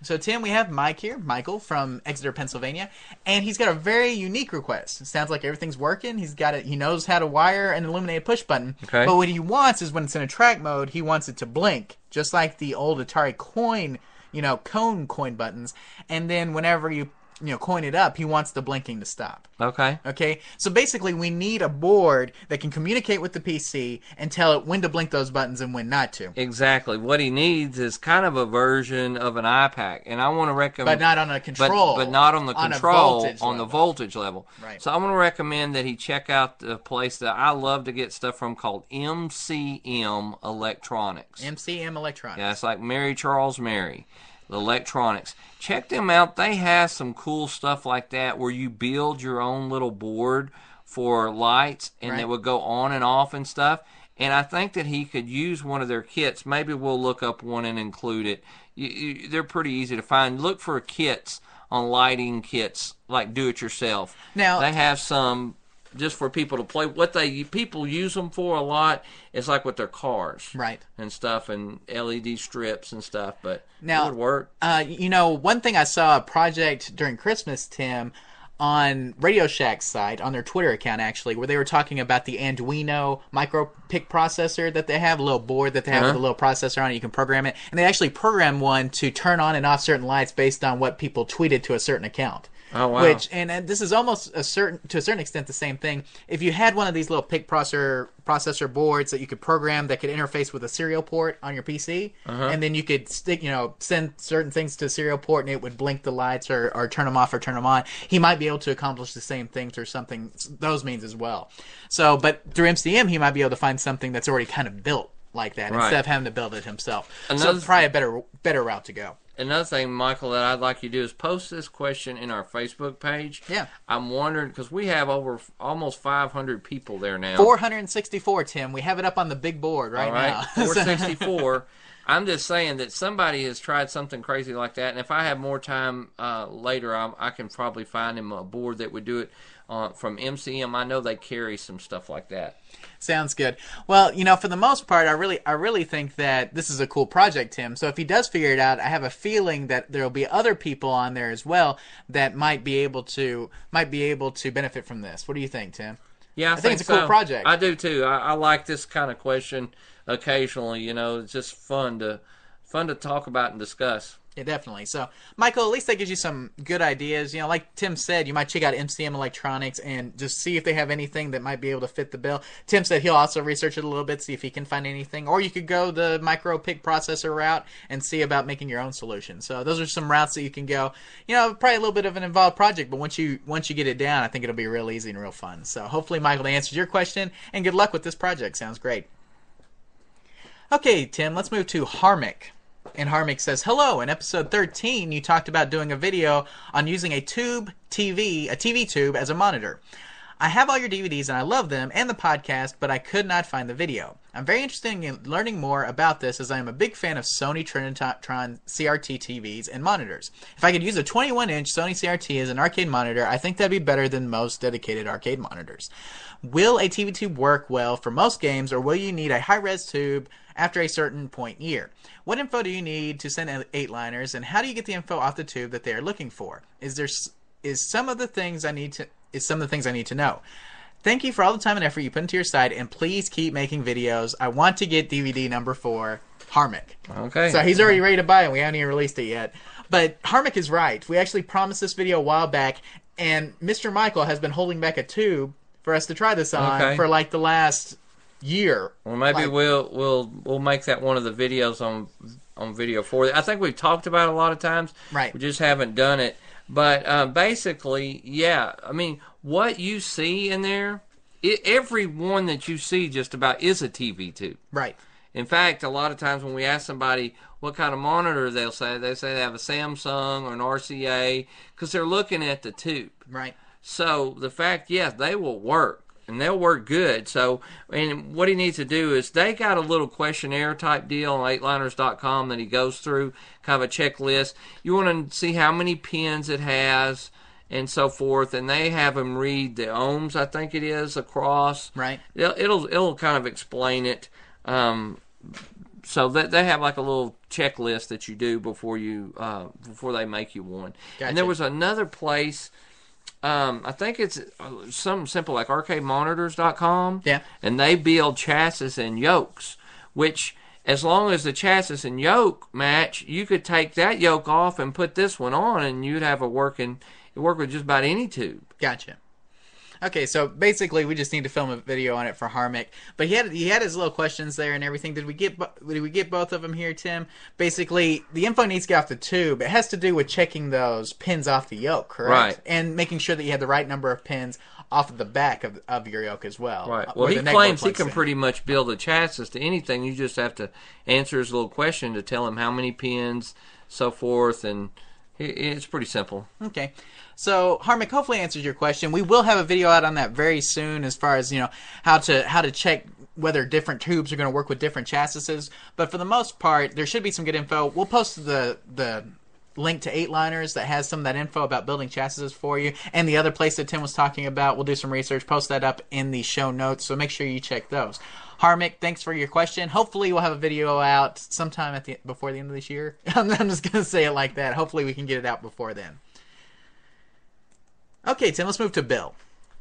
So, Tim, we have Mike here, Michael from Exeter, Pennsylvania, and he's got a very unique request. It sounds like everything's working. He's got it. He knows how to wire an illuminated push button. Okay. But what he wants is when it's in attract mode, he wants it to blink, just like the old Atari coin, you know, cone coin buttons. And then whenever you, you know, coin it up, he wants the blinking to stop. Okay. Okay, so basically, we need a board that can communicate with the PC and tell it when to blink those buttons and when not to, Exactly. What he needs is kind of a version of an I-PAC, and I want to recommend. but not on a control. but not on the on control voltage on the voltage level. Right. So I want to recommend that he check out the place that I love to get stuff from called MCM Electronics. MCM Electronics. Yeah, it's like Mary Charles Mary, the electronics. Check them out. They have some cool stuff like that where you build your own little board for lights and Right. it would go on and off and stuff. And I think that he could use one of their kits. Maybe we'll look up one and include it. You, you, they're pretty easy to find. Look for kits on lighting kits, like do it yourself. Now- they have some just for people to play. What they people use them for a lot is like with their cars, Right. and stuff, and LED strips and stuff. But Now- it would work. Uh, you know, one thing I saw a project during Christmas, Tim, on Radio Shack's site, on their Twitter account actually, where they were talking about the Arduino micro PIC processor that they have, a little board that they have with a Uh-huh. little processor on it. You can program it, and they actually programmed one to turn on and off certain lights based on what people tweeted to a certain account. Oh, wow. Which and, and this is almost a certain to a certain extent the same thing. If you had one of these little PIC processor processor boards that you could program that could interface with a serial port on your PC, Uh-huh. and then you could stick, you know, send certain things to a serial port, and it would blink the lights or, or turn them off or turn them on. He might be able to accomplish the same thing through something those means as well. So, but through MCM, he might be able to find something that's already kind of built like that Right. instead of having to build it himself. so, Another- it's probably a better better route to go. Another thing, Michael, that I'd like you to do is post this question in our Facebook page. Yeah. I'm wondering because we have over almost 500 people there now. 464, Tim. We have it up on the big board right, All right, now. (laughs) 464. I'm just saying that somebody has tried something crazy like that, and if I have more time uh, later, I'm, I can probably find him a board that would do it uh, from MCM. I know they carry some stuff like that. Sounds good. Well, you know, for the most part, I really, I really think that this is a cool project, Tim. So if he does figure it out, I have a feeling that there will be other people on there as well that might be able to, might be able to benefit from this. What do you think, Tim? Yeah, I, think it's a cool project. I do too. I, I like this kind of question occasionally. You know, it's just fun to fun to talk about and discuss. Yeah, definitely. So, Michael, at least that gives you some good ideas. You know, like Tim said, you might check out MCM Electronics and just see if they have anything that might be able to fit the bill. Tim said he'll also research it a little bit, see if he can find anything. Or you could go the micro PIC processor route and see about making your own solution. So those are some routes that you can go. You know, probably a little bit of an involved project, but once you once you get it down, I think it'll be real easy and real fun. So hopefully, Michael answers your question, and good luck with this project. Sounds great. Okay, Tim, let's move to Harmic. And Harmic says, Hello, in episode 13, you talked about doing a video on using a tube TV, a TV tube, as a monitor. I have all your DVDs and I love them and the podcast, but I could not find the video. I'm very interested in learning more about this as I am a big fan of Sony Trinitron CRT TVs and monitors. If I could use a 21 inch Sony CRT as an arcade monitor, I think that'd be better than most dedicated arcade monitors. Will a TV tube work well for most games, or will you need a high res tube after a certain point year? What info do you need to send eight liners, and how do you get the info off the tube that they are looking for? Is there is some of the things I need to is some of the things I need to know? Thank you for all the time and effort you put into your site, and please keep making videos. I want to get DVD number four, Harmic. Okay. So he's already ready to buy it. We haven't even released it yet. But Harmic is right. We actually promised this video a while back, and Mr. Michael has been holding back a tube for us to try this on Okay. for like the last year. Well, maybe Like- we'll we'll we'll make that one of the videos on on video for it. I think we've talked about it a lot of times. Right. We just haven't done it. But um, basically, yeah. I mean, what you see in there, it, every one that you see just about is a TV tube. Right. In fact, a lot of times when we ask somebody what kind of monitor they'll say, they say they have a Samsung or an RCA because they're looking at the tube. Right. So the fact, yes, they will work and they'll work good. So, and what he needs to do is they got a little questionnaire type deal on eightliners.com that he goes through, kind of a checklist. You want to see how many pins it has and so forth, and they have him read the ohms, I think it is, across. Right. It'll it'll, it'll kind of explain it. Um, so that they have like a little checklist that you do before you uh, before they make you one. Gotcha. And there was another place. Um, I think it's uh, something simple like arcademonitors.com. Yeah. And they build chassis and yokes, which as long as the chassis and yoke match, you could take that yoke off and put this one on, and you'd have a working. It work with just about any tube. Gotcha. Okay, so basically, we just need to film a video on it for Harmic. But he had he had his little questions there and everything. Did we get did we get both of them here, Tim? Basically, the info needs to get off the tube. It has to do with checking those pins off the yoke, correct? Right. And making sure that you have the right number of pins off of the back of, of your yoke as well. Right. uh, Well, he claims he can in. pretty much build a chassis to anything. You just have to answer his little question to tell him how many pins, so forth, and it's pretty simple. Okay. So Harmic hopefully answers your question. We will have a video out on that very soon as far as, you know, how to how to check whether different tubes are going to work with different chassis. But for the most part, there should be some good info. We'll post the the link to eight liners that has some of that info about building chassis for you and the other place that Tim was talking about. We'll do some research, post that up in the show notes, so make sure you check those. Harmic, thanks for your question. Hopefully, we'll have a video out sometime at the before the end of this year. (laughs) I'm just going to say it like that. Hopefully, we can get it out before then. Okay, Tim, let's move to Bill.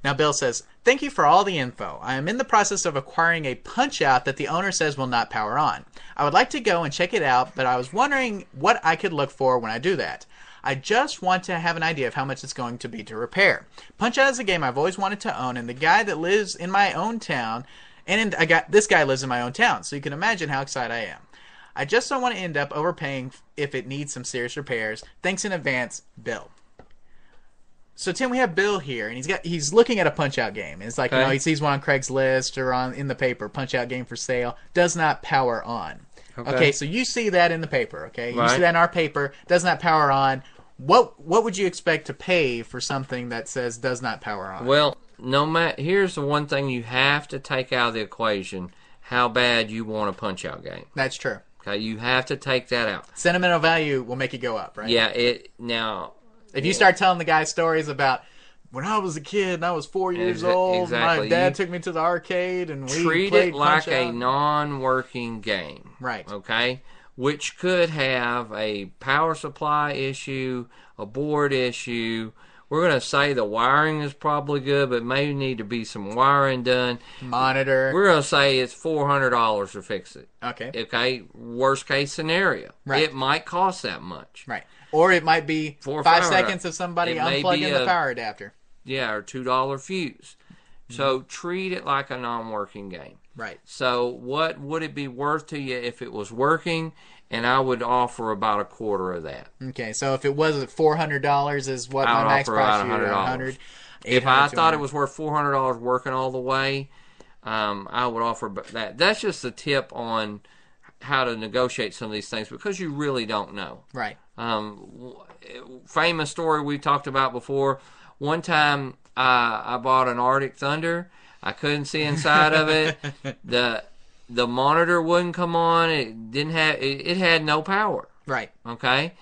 Now, Bill says, Thank you for all the info. I am in the process of acquiring a punch out that the owner says will not power on. I would like to go and check it out, but I was wondering what I could look for when I do that. I just want to have an idea of how much it's going to be to repair. Punch Out is a game I've always wanted to own, and the guy that lives in my own town, and I got this guy lives in my own town, so you can imagine how excited I am. I just don't want to end up overpaying if it needs some serious repairs. Thanks in advance, Bill. So Tim, we have Bill here, and he's got he's looking at a Punch Out game. And it's like you know he sees one on Craigslist or on in the paper, Punch Out game for sale, does not power on. Okay, Okay. so you see that in the paper. Okay, you see that in our paper, does not power on. What what would you expect to pay for something that says does not power on? Well, no matter. Here's the one thing you have to take out of the equation: how bad you want a punch out game. That's true. Okay, you have to take that out. Sentimental value will make it go up, right? Yeah, it now. If you start telling the guy stories about when I was a kid and I was four years old, my dad took me to the arcade and we treat played it like a non-working game. Right. Okay. Which could have a power supply issue, a board issue. We're going to say the wiring is probably good, but may need to be some wiring done. monitor. We're going to say it's four hundred dollars to fix it. okay. Okay. Worst case scenario. Right. It might cost that much. right. Or it might be Four or five seconds of somebody unplugging the a- power adapter. Yeah, or two dollar fuse. Mm-hmm. So treat it like a non-working game. Right. So what would it be worth to you if it was working? And I would offer about a quarter of that. Okay. So if it was four hundred dollars, is what I my max price $100. 100, If I thought it was worth four hundred dollars working all the way, um, I would offer that. That's just a tip on how to negotiate some of these things because you really don't know. right. Um, famous story we talked about before. One time, uh, I bought an Arctic Thunder. I couldn't see inside of it. (laughs) the The monitor wouldn't come on. It didn't have. It, it had no power. Right. Okay,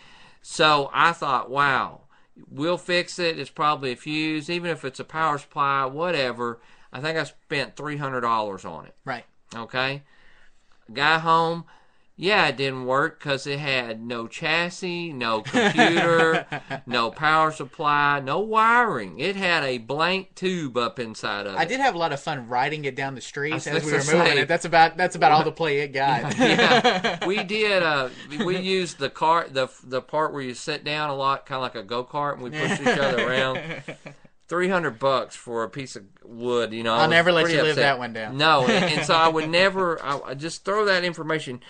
so I thought, wow, we'll fix it. It's probably a fuse, even if it's a power supply, whatever. I think I spent three hundred dollars on it. Right. Okay. Got home. Yeah, it didn't work because it had no chassis, no computer, (laughs) no power supply, no wiring. It had a blank tube up inside of it. I did have a lot of fun riding it down the streets as we were moving say. it. That's about that's about all the play it got. (laughs) yeah, we (laughs) did. Uh, we used the cart, the the part where you sit down a lot, kind of like a go kart, and we pushed each other around. Three hundred bucks for a piece of wood, you know. I'll never let you live that one down. No, and, and so I would never. I, I just throw that information.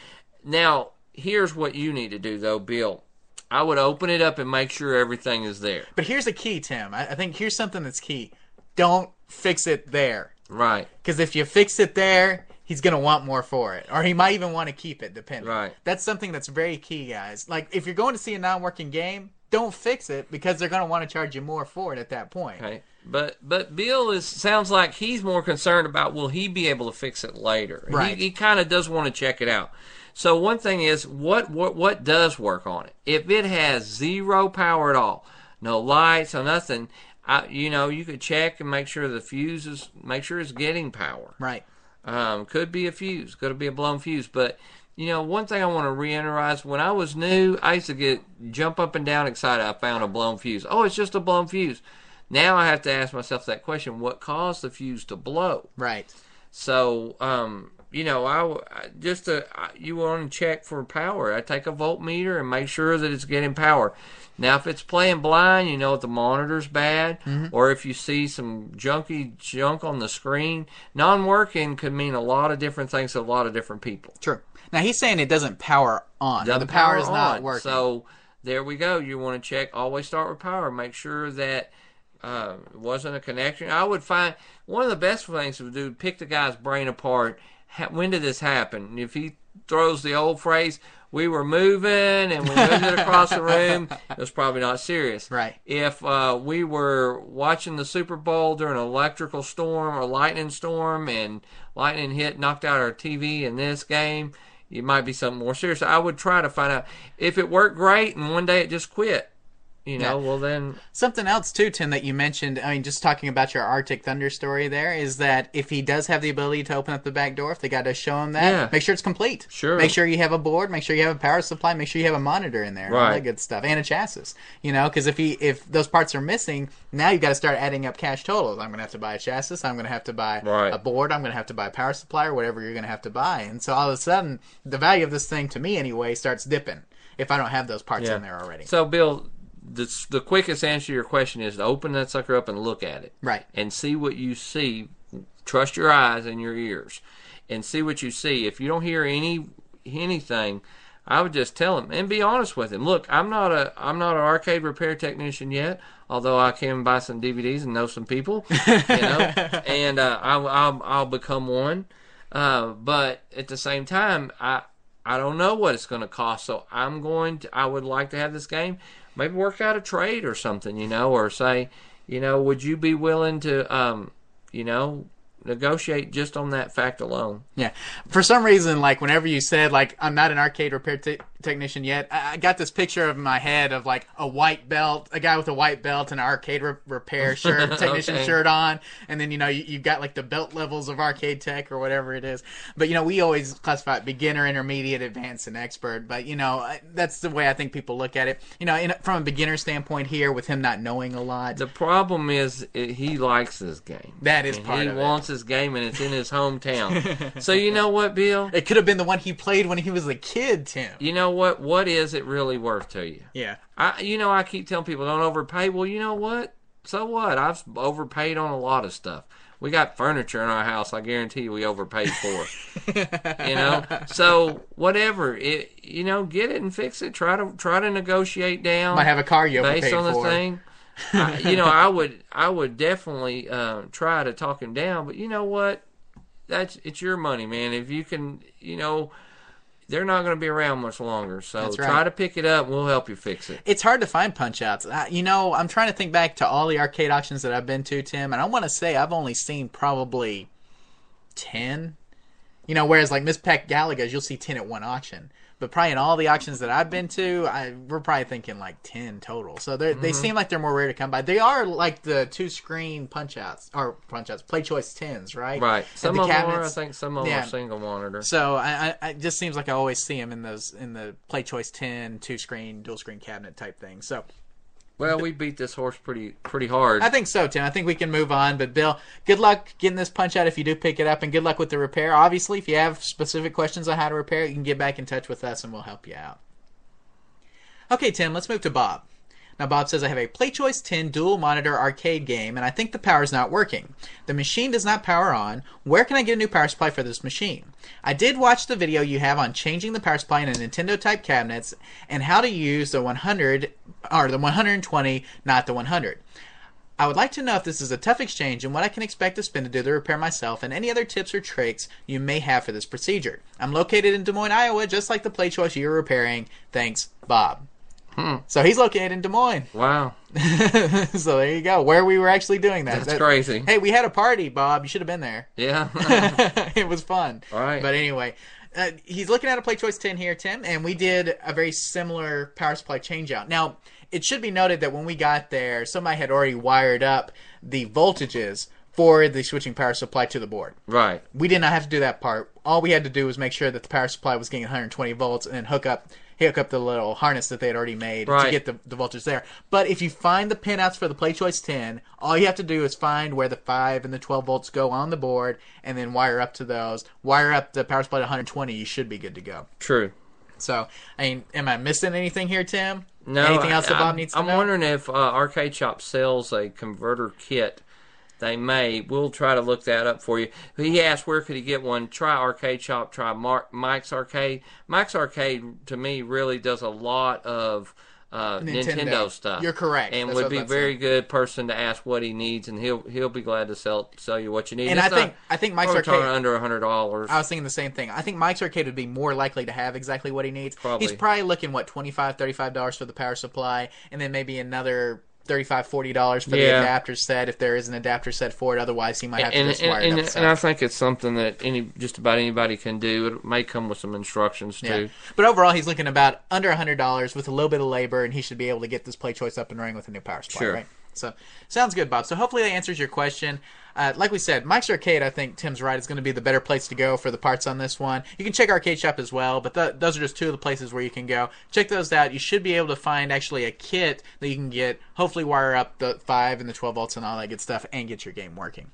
Now, here's what you need to do, though, Bill. I would open it up and make sure everything is there. But here's the key, Tim. I, I think here's something that's key. Don't fix it there. Right. Because if you fix it there, he's gonna want more for it, or he might even want to keep it. Depending. Right. That's something that's very key, guys. Like if you're going to see a non-working game, don't fix it because they're gonna want to charge you more for it at that point. Okay. But but Bill is sounds like he's more concerned about will he be able to fix it later. Right. He, he kind of does want to check it out. So one thing is what what what does work on it? If it has zero power at all, no lights, no nothing, I, you know you could check and make sure the fuse is make sure it's getting power. Right. Um, could be a fuse, could be a blown fuse. But you know, one thing I want to reiterate: when I was new, I used to get jump up and down excited. I found a blown fuse. Oh, it's just a blown fuse. Now I have to ask myself that question: What caused the fuse to blow? Right. So, um, you know, I, I- just to, I- you want to check for power. I take a voltmeter and make sure that it's getting power. Now, if it's playing blind, you know if the monitor's bad, or if you see some junky junk on the screen. Non-working could mean a lot of different things to a lot of different people. True. Now he's saying it doesn't power on. Doesn't the power, is on. not working. So there we go. You want to check. Always start with power. Make sure that uh, it wasn't a connection. I would find one of the best things to do: pick the guy's brain apart. When did this happen? If he throws the old phrase, "We were moving and we moved it across the room," (laughs) it was probably not serious. Right. If uh, we were watching the Super Bowl during an electrical storm or lightning storm and lightning hit, knocked out our TV in this game, it might be something more serious. I would try to find out if it worked great and one day it just quit. You know, Yeah. well then, Something else too, Tim, that you mentioned. I mean, just talking about your Arctic Thunder story there is that if he does have the ability to open up the back door, if the guy does show him that, Yeah. make sure it's complete. Sure. Make sure you have a board. Make sure you have a power supply. Make sure you have a monitor in there. Right. All that good stuff and a chassis. You know, because if he if those parts are missing, now you've got to start adding up cash totals. I'm going to have to buy a chassis. I'm going to have to buy Right. a board. I'm going to have to buy a power supply or whatever you're going to have to buy. And so all of a sudden, the value of this thing to me anyway starts dipping if I don't have those parts Yeah. in there already. so Bill, the the quickest answer to your question is to open that sucker up and look at it, Right. and see what you see. Trust your eyes and your ears, and see what you see. If you don't hear any anything, I would just tell him and be honest with him. Look, I'm not a I'm not an arcade repair technician yet, although I can buy some DVDs and know some people, (laughs) you know, and uh, I'll, I'll I'll become one. Uh, but at the same time, I I don't know what it's going to cost, so I'm going to. I would like to have this game. Maybe work out a trade or something, you know, or say, you know, would you be willing to, um, you know, negotiate just on that fact alone? Yeah. For some reason, like whenever you said like I'm not an arcade repair te- technician yet, I-, I got this picture of my head of like a white belt, a guy with a white belt and an arcade re- repair (laughs) shirt, technician Okay. shirt on, and then you know you, you've got like the belt levels of arcade tech or whatever it is. But you know we always classify it beginner, intermediate, advanced, and expert. But you know I- that's the way I think people look at it. You know, in, from a beginner standpoint here, with him not knowing a lot, The problem is it, he likes this game. that is And part he of it. wants his game, and it's in his hometown. (laughs) so you know what, Bill? It could have been the one he played when he was a kid, Tim. You know what? What is it really worth to you? Yeah. I, you know, I keep telling people don't overpay. Well, you know what? So what? I've overpaid on a lot of stuff. We got furniture in our house. I guarantee you, we overpaid for. you know, (laughs) so whatever. It, you know, get it and fix it. Try to try to negotiate down. Might have a car you based on the for. thing. I, you know, I would I would definitely uh, try to talk him down, but you know what? That's it's your money, man. If you can, you know, they're not going to be around much longer. So That's try to pick it up. and We'll help you fix it. it's hard to find punch outs. You know, I'm trying to think back to all the arcade auctions that I've been to, Tim, and I want to say I've only seen probably 10. You know, whereas like Ms. Pac Galaga's, you'll see 10 at one auction. But probably in all the auctions that I've been to, I, we're probably thinking like 10 total. So they're, they mm-hmm. seem like they're more rare to come by. They are like the two screen punch outs, or punch outs, play choice 10s, right? Right. Some the of them are. I think some of them Yeah. are single monitor. So I, I, it just seems like I always see them in those in the play choice 10, two screen, dual screen cabinet type thing. So Well, we beat this horse pretty pretty hard. I think so, Tim. I think we can move on. But Bill, good luck getting this punch out if you do pick it up, and good luck with the repair. Obviously, if you have specific questions on how to repair it, you can get back in touch with us, and we'll help you out. Okay, Tim. Let's move to Bob. Now, Bob says, I have a PlayChoice 10 dual monitor arcade game, and I think the power is not working. The machine does not power on. Where can I get a new power supply for this machine? I did watch the video you have on changing the power supply in a Nintendo type cabinets and how to use the 100 or the 120, not the 100. I would like to know if this is a tough exchange and what I can expect to spend to do the repair myself and any other tips or tricks you may have for this procedure. I'm located in Des Moines, Iowa, just like the play choice you're repairing. Thanks, Bob. Hmm. So he's located in Des Moines. (laughs) wow, so there you go. Where we were actually doing that. that's That- crazy. Hey, we had a party, Bob. You should have been there. Yeah. (laughs) it was fun. All right. But anyway, uh, he's looking at a Play Choice 10 here, Tim, and we did a very similar power supply changeout. Now, it should be noted that when we got there, somebody had already wired up the voltages for the switching power supply to the board. right. We did not have to do that part. All we had to do was make sure that the power supply was getting 120 volts and then hook up hook up the little harness that they had already made to get the, the voltage there. But if you find the pinouts for the Play Choice 10, all you have to do is find where the 5 and the 12 volts go on the board and then wire up to those. Wire up the power supply to 120, you should be good to go. True. So, I mean, am I missing anything here, Tim? No. Anything else that I- Bob needs to I'm know? wondering if uh, Arcade Shop sells a converter kit. They may. We'll try to look that up for you. He asked where could he get one. Try Arcade Shop. Try Mark, Mike's Arcade. Mike's Arcade to me really does a lot of uh, Nintendo. Nintendo. stuff. You're correct. and That's would be very say. good person to ask what he needs, and he'll he'll be glad to sell sell you what you need. And I think not- I think Mike's Arcade under a hundred dollars. I was thinking the same thing. I think Mike's Arcade would be more likely to have exactly what he needs. Probably. He's probably looking what 25 35 dollars for the power supply and then maybe another 35 40 dollars for the adapter set if there is an adapter set for it otherwise he might have to just and, wire it and, up and. I think it's something that any just about anybody can do. It may come with some instructions yeah. too. But overall he's looking about under $100 with a little bit of labor and he should be able to get this play choice up and running with a new power supply, Sure. right? So sounds good, Bob. So hopefully that answers your question. Uh, like we said, Mike's Arcade, I think Tim's right, is going to be the better place to go for the parts on this one. You can check Arcade Shop as well, but th- those are just two of the places where you can go. Check those out. You should be able to find actually a kit that you can get, hopefully wire up the 5 and the 12 volts and all that good stuff, and get your game working.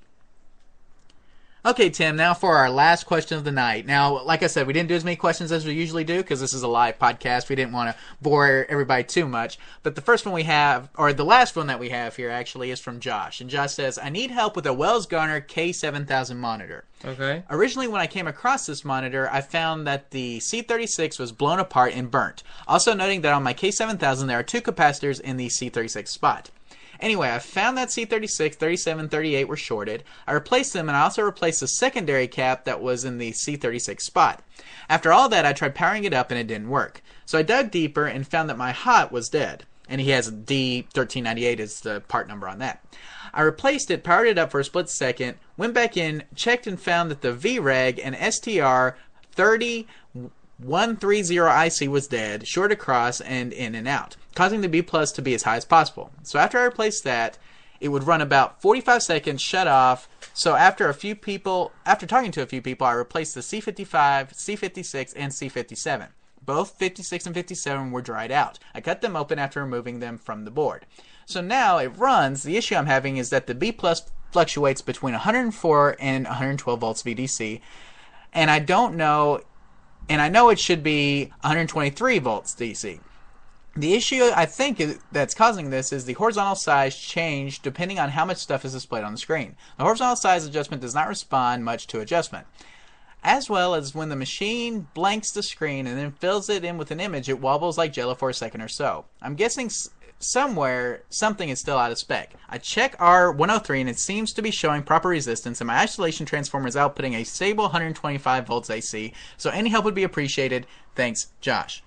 Okay, Tim, now for our last question of the night. Now, like I said, we didn't do as many questions as we usually do because this is a live podcast. We didn't want to bore everybody too much. But the first one we have, or the last one that we have here actually, is from Josh. And Josh says, I need help with a Wells Gardner K7000 monitor. Okay. Originally, when I came across this monitor, I found that the C36 was blown apart and burnt. Also, noting that on my K7000, there are two capacitors in the C36 spot. Anyway, I found that C36, 37, 38 were shorted. I replaced them and I also replaced the secondary cap that was in the C36 spot. After all that, I tried powering it up and it didn't work. So I dug deeper and found that my hot was dead. And he has D1398 is the part number on that. I replaced it, powered it up for a split second, went back in, checked and found that the VREG and STR 30 130 IC was dead, short across and in and out, causing the B plus to be as high as possible. So after I replaced that, it would run about 45 seconds, shut off. So after a few people, after talking to a few people, I replaced the C55, C56, and C57. Both 56 and 57 were dried out. I cut them open after removing them from the board. So now it runs. The issue I'm having is that the B plus fluctuates between 104 and 112 volts VDC, and I don't know and I know it should be 123 volts DC. The issue I think that's causing this is the horizontal size change depending on how much stuff is displayed on the screen. The horizontal size adjustment does not respond much to adjustment. As well as when the machine blanks the screen and then fills it in with an image, it wobbles like jello for a second or so. I'm guessing somewhere something is still out of spec. I check R103 and it seems to be showing proper resistance and my isolation transformer is outputting a stable 125 volts AC, so any help would be appreciated. Thanks, Josh.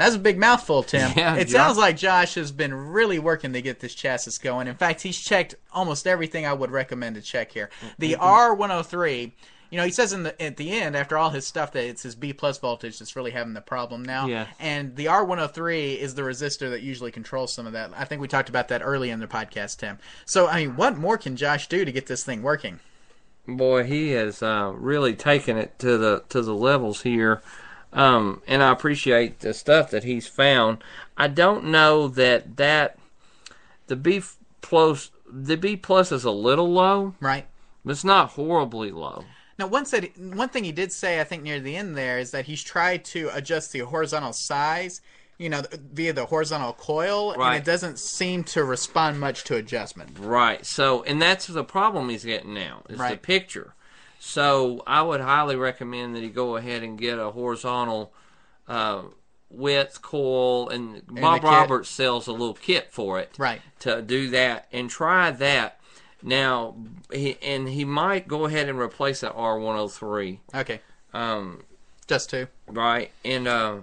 That's a big mouthful, Tim. (laughs) Yeah, it Josh. sounds like Josh has been really working to get this chassis going. In fact, he's checked almost everything I would recommend to check here. The R103 you know, he says in the at the end after all his stuff that it's his B plus voltage that's really having the problem now. Yeah. And the R103 is the resistor that usually controls some of that. I think we talked about that early in the podcast, Tim. So I mean, what more can Josh do to get this thing working? Boy, he has uh, really taken it to the to the levels here, um, and I appreciate the stuff that he's found. I don't know that that the B plus the B plus is a little low, Right. but it's not horribly low. Now, one said one thing he did say, I think near the end there, is that he's tried to adjust the horizontal size, you know, via the horizontal coil, Right. and it doesn't seem to respond much to adjustment. Right. So, and that's the problem he's getting now is the picture. So, I would highly recommend that he go ahead and get a horizontal uh, width coil, and Bob. Roberts sells a little kit for it. Right. To do that and try that. Now, he, and he might go ahead and replace that R103. Okay. Um, Just two. right and uh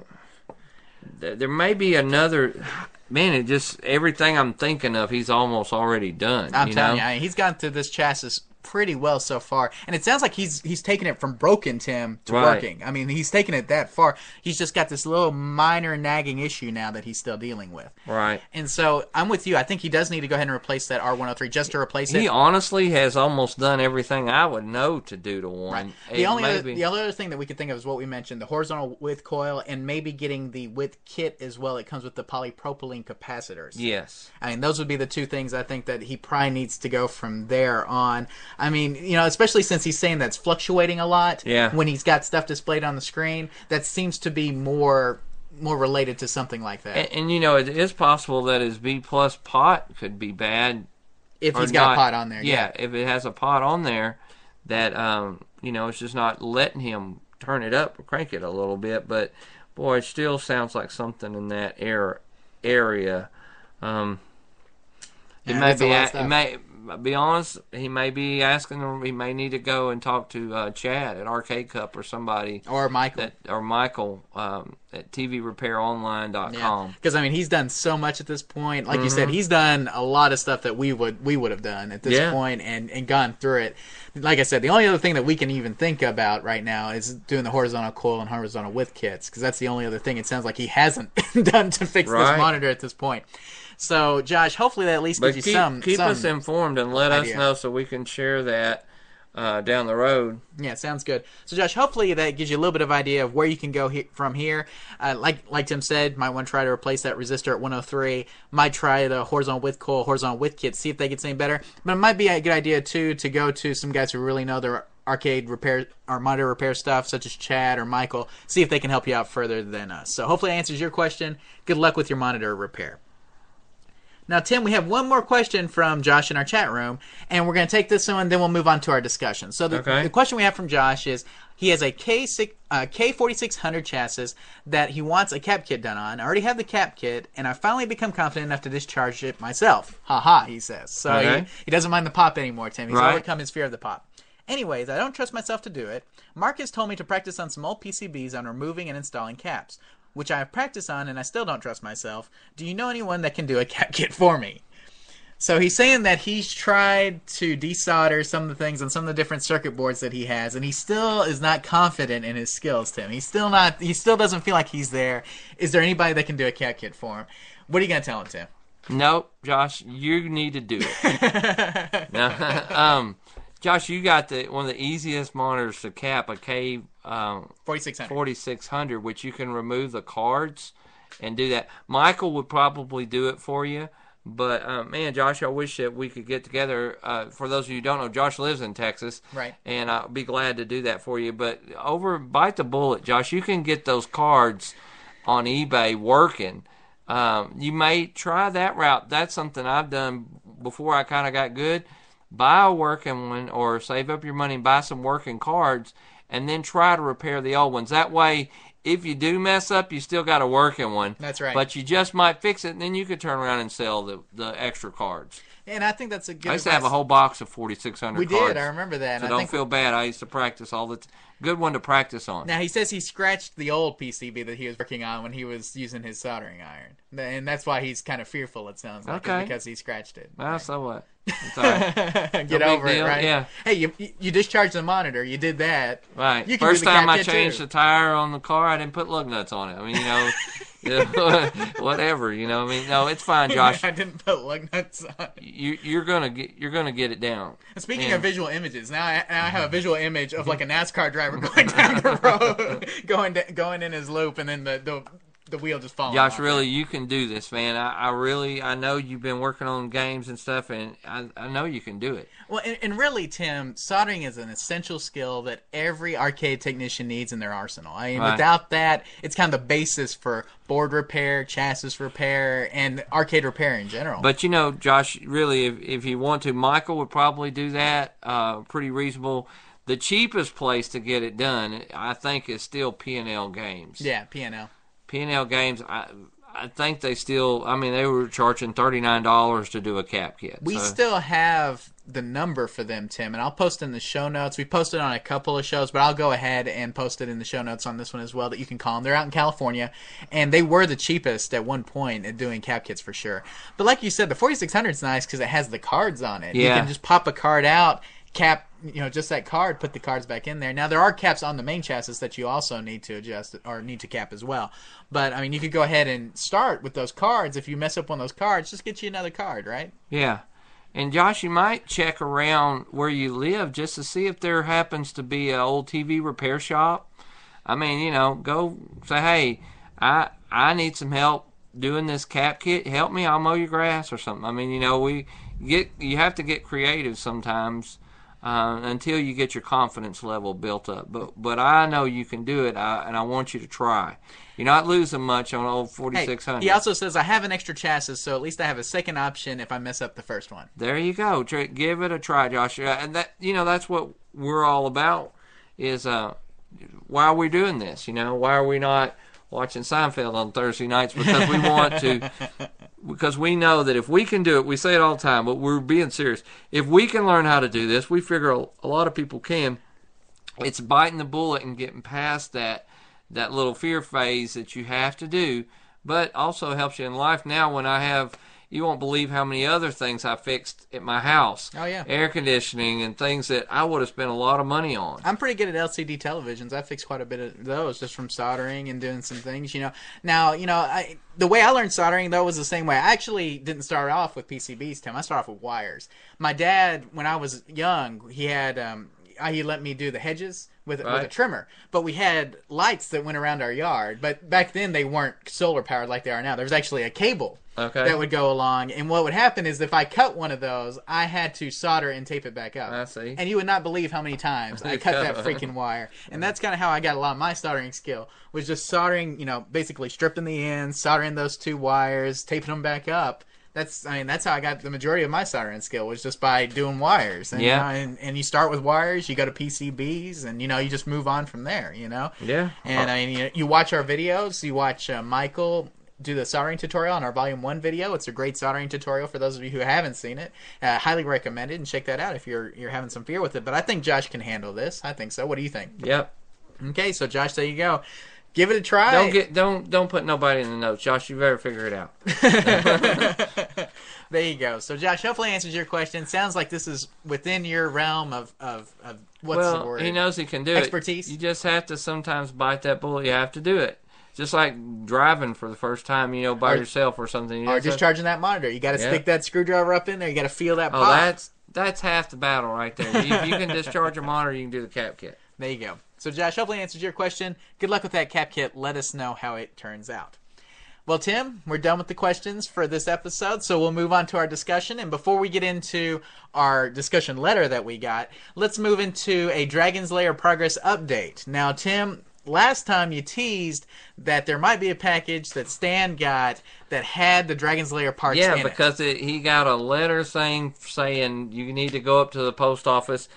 th- there may be another man it just everything i'm thinking of he's almost already done I'm you telling know? you, I mean, he's gone through this chassis pretty well so far, and it sounds like he's he's taken it from broken Tim to Right. working. I mean, he's taken it that far. He's just got this little minor nagging issue now that he's still dealing with. right And so I'm with you. I think he does need to go ahead and replace that R103 just to replace it. he honestly has almost done everything i would know to do to one Right. It The only other, be- the only other thing that we could think of is what we mentioned: the horizontal width coil, and maybe getting the width kit as well. It comes with the polypropylene capacitors. yes I mean, those would be the two things I think that he probably needs to go from there on. I mean, you know, especially since he's saying that's fluctuating a lot. Yeah. When he's got stuff displayed on the screen, that seems to be more more related to something like that. and, and you know it is possible that his b plus pot could be bad if he's got not- a pot on there, yeah, if it has a pot on there that um you know it's just not letting him turn it up or crank it a little bit but boy it still sounds like something in that air area um it Yeah, may that's a be lot of a- it stuff. Be honest he may be asking him he may need to go and talk to uh, Chad at Arcade Cup or somebody Or Michael. that or Michael um, at TVRepairOnline.com Yeah, because I mean he's done so much at this point. Like you Mm-hmm. said, he's done a lot of stuff that we would we would have done at this Yeah. point and and gone through it. Like I said, the only other thing that we can even think about right now is doing the horizontal coil and horizontal width kits because that's the only other thing it sounds like he hasn't (laughs) done to fix Right. this monitor at this point. So, Josh, hopefully that at least But gives you keep, some keep some, us informed and let idea. us know so we can share that uh, down the road. Yeah, sounds good. So, Josh, hopefully that gives you a little bit of idea of where you can go he- from here. Uh, like like Tim said, might want to try to replace that resistor at 103. Might try the horizontal width coil, horizontal width kit, see if they get any better. But it might be a good idea too to go to some guys who really know their arcade repair or monitor repair stuff, such as Chad or Michael, see if they can help you out further than us. So hopefully that answers your question. Good luck with your monitor repair. Now, Tim, we have one more question from Josh in our chat room, and we're going to take this one, then we'll move on to our discussion. So the, Okay. the question we have from Josh is he has a K6, uh, K4600 chassis that he wants a cap kit done on. I already have the cap kit, and I finally become confident enough to discharge it myself. Ha ha, he says. So Okay. he, he doesn't mind the pop anymore, Tim. He's Right. overcome his fear of the pop. Anyways, I don't trust myself to do it. Marcus told me to practice on some old PCBs on removing and installing caps, which I have practiced on and I still don't trust myself. Do you know anyone that can do a cap kit for me? So he's saying that he's tried to desolder some of the things on some of the different circuit boards that he has, and he still is not confident in his skills, Tim. He's still not. He still doesn't feel like he's there. Is there anybody that can do a cap kit for him? What are you gonna tell him, Tim? Nope, Josh, you need to do it. (laughs) no, (laughs) um, Josh, you got the one of the easiest monitors to cap a K um, Forty six hundred. 4600, which you can remove the cards and do that. Michael would probably do it for you. But uh, man, Josh, I wish that we could get together. Uh, for those of you who don't know, Josh lives in Texas, Right. And I'll be glad to do that for you. But over bite the bullet, Josh, you can get those cards on eBay working. Um, you may try that route. That's something I've done before I kind of got good. Buy a working one or save up your money and buy some working cards and then try to repair the old ones. That way, if you do mess up, you still got a working one. That's right. But you just might fix it and then you could turn around and sell the, the extra cards. And I think that's a good. I used to have a whole box of 4600 We cards. did. I remember that. So I don't feel bad. I used to practice all the t- good one to practice on. Now he says he scratched the old PCB that he was working on when he was using his soldering iron, and that's why he's kind of fearful. It sounds like Okay. because he scratched it. Well, so what? It's (laughs) all right. Get big over it, right? yeah. Hey, you you discharged the monitor. You did that. Right. You First time I changed too. the tire on the car, I didn't put lug nuts on it. I mean, you know, you (laughs) know, (laughs) whatever. You know, I mean, no, it's fine, Josh. I didn't put lug nuts on. You, you're gonna get you're gonna get it down. Speaking And- of visual images, now I, now I have a visual image of like a mm-hmm. NASCAR driver (laughs) going down the road, going da- going in his loop, and then the the, the wheel just falling. Josh, off. really, you can do this, man. I, I really, I know you've been working on games and stuff, and I, I know you can do it. Well, and, and really, Tim, soldering is an essential skill that every arcade technician needs in their arsenal. I mean, Right. without that, it's kind of the basis for board repair, chassis repair, and arcade repair in general. But you know, Josh, really, if if you want to, Michael would probably do that. Uh, pretty reasonable. The cheapest place to get it done, I think, is still P and L Games. yeah, P&L. P and L Games, I I think they still. I mean, they were charging thirty nine dollars to do a cap kit. We so- still have the number for them, Tim, and I'll post in the show notes. We posted on a couple of shows, but I'll go ahead and post it in the show notes on this one as well that you can call them. They're out in California, and they were the cheapest at one point at doing cap kits for sure. But like you said, the 4600 is nice because it has the cards on it. Yeah. You can just pop a card out, cap, you know, just that card, put the cards back in there. Now there are caps on the main chassis that you also need to adjust or need to cap as well. But I mean, you could go ahead and start with those cards. If you mess up on those cards, just get you another card, right? Yeah. And Josh, you might check around where you live just to see if there happens to be an old TV repair shop. I mean, you know, go say, "Hey, I I need some help doing this cap kit. Help me. I'll mow your grass or something." I mean, you know, we get you have to get creative sometimes uh, until you get your confidence level built up. But but I know you can do it, I, and I want you to try. You're not losing much on old Hey, 4600. he also says I have an extra chassis, so at least I have a second option if I mess up the first one. There you go. Give it a try, Josh. Uh, And that you know that's what we're all about. Is uh, why are we doing this? You know, why are we not watching Seinfeld on Thursday nights? Because we want to. (laughs) Because we know that if we can do it, we say it all the time, but we're being serious. If we can learn how to do this, we figure a, a lot of people can. It's biting the bullet and getting past that that little fear phase that you have to do, but also helps you in life. Now, when I have, you won't believe how many other things I fixed at my house. Oh, yeah. air conditioning and things that I would have spent a lot of money on. I'm pretty good at LCD televisions. I fixed quite a bit of those just from soldering and doing some things, you know. Now, you know, I, the way I learned soldering though was the same way. I actually didn't start off with PCBs, Tim. I started off with wires. My dad, when I was young, he had um, uh, he let me do the hedges with, with a trimmer. But we had lights that went around our yard. But back then they weren't solar powered like they are now. There was actually a cable Okay. that would go along. And what would happen is if I cut one of those, I had to solder and tape it back up. I see. And you would not believe how many times I (laughs) cut that freaking wire. And that's kind of how I got a lot of my soldering skill was just soldering, you know, basically stripping the ends, soldering those two wires, taping them back up. That's, I mean, that's how I got the majority of my soldering skill was just by doing wires. And, Yeah. You know, and, and you start with wires, you go to PCBs, and you know, you just move on from there. You know. Yeah. And I mean, you, you watch our videos. You watch uh, Michael do the soldering tutorial on our Volume One video. It's a great soldering tutorial for those of you who haven't seen it. Uh, highly recommended, and check that out if you're you're having some fear with it. But I think Josh can handle this. I think so. What do you think? Yep. Okay, so Josh, there you go. Give it a try. Don't get don't don't put nobody in the notes, Josh. You better figure it out. (laughs) there you go. So Josh, hopefully answers your question. Sounds like this is within your realm of of, of what's the well, word? he knows he can do Expertise? it. You just have to sometimes bite that bullet. You have to do it. Just like driving for the first time, you know, by Or- yourself or something. You or have to- just charging that monitor. You got to Yeah. stick that screwdriver up in there. You got to feel that Oh, pop. that's that's half the battle right there. If you can discharge a monitor, you can do the cap kit. (laughs) There you go. So, Josh, hopefully answers your question. Good luck with that cap kit. Let us know how it turns out. Well, Tim, we're done with the questions for this episode, so we'll move on to our discussion. And before we get into our discussion letter that we got, let's move into a Dragon's Lair progress update. Now, Tim, last time you teased that there might be a package that Stan got that had the Dragon's Lair parts in Yeah, it. because it, he got a letter saying saying you need to go up to the post office,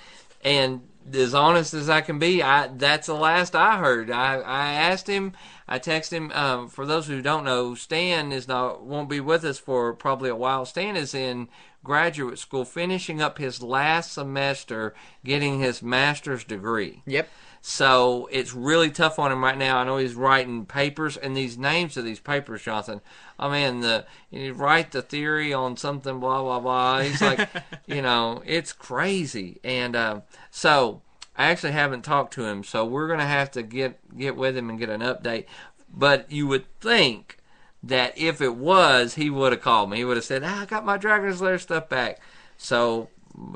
and as honest as I can be, I that's the last I heard. I, I asked him, I texted him. Um, for those who don't know, Stan is not won't be with us for probably a while. Stan is in graduate school, finishing up his last semester, getting his master's degree. Yep. So it's really tough on him right now. I know he's writing papers and these names of these papers, Jonathan. I mean, the you write the theory on something, blah blah blah. He's like, (laughs) you know, it's crazy. And um, so I actually haven't talked to him. So we're gonna have to get get with him and get an update. But you would think that if it was, he would have called me. He would have said, ah, "I got my Dragon's Lair stuff back." So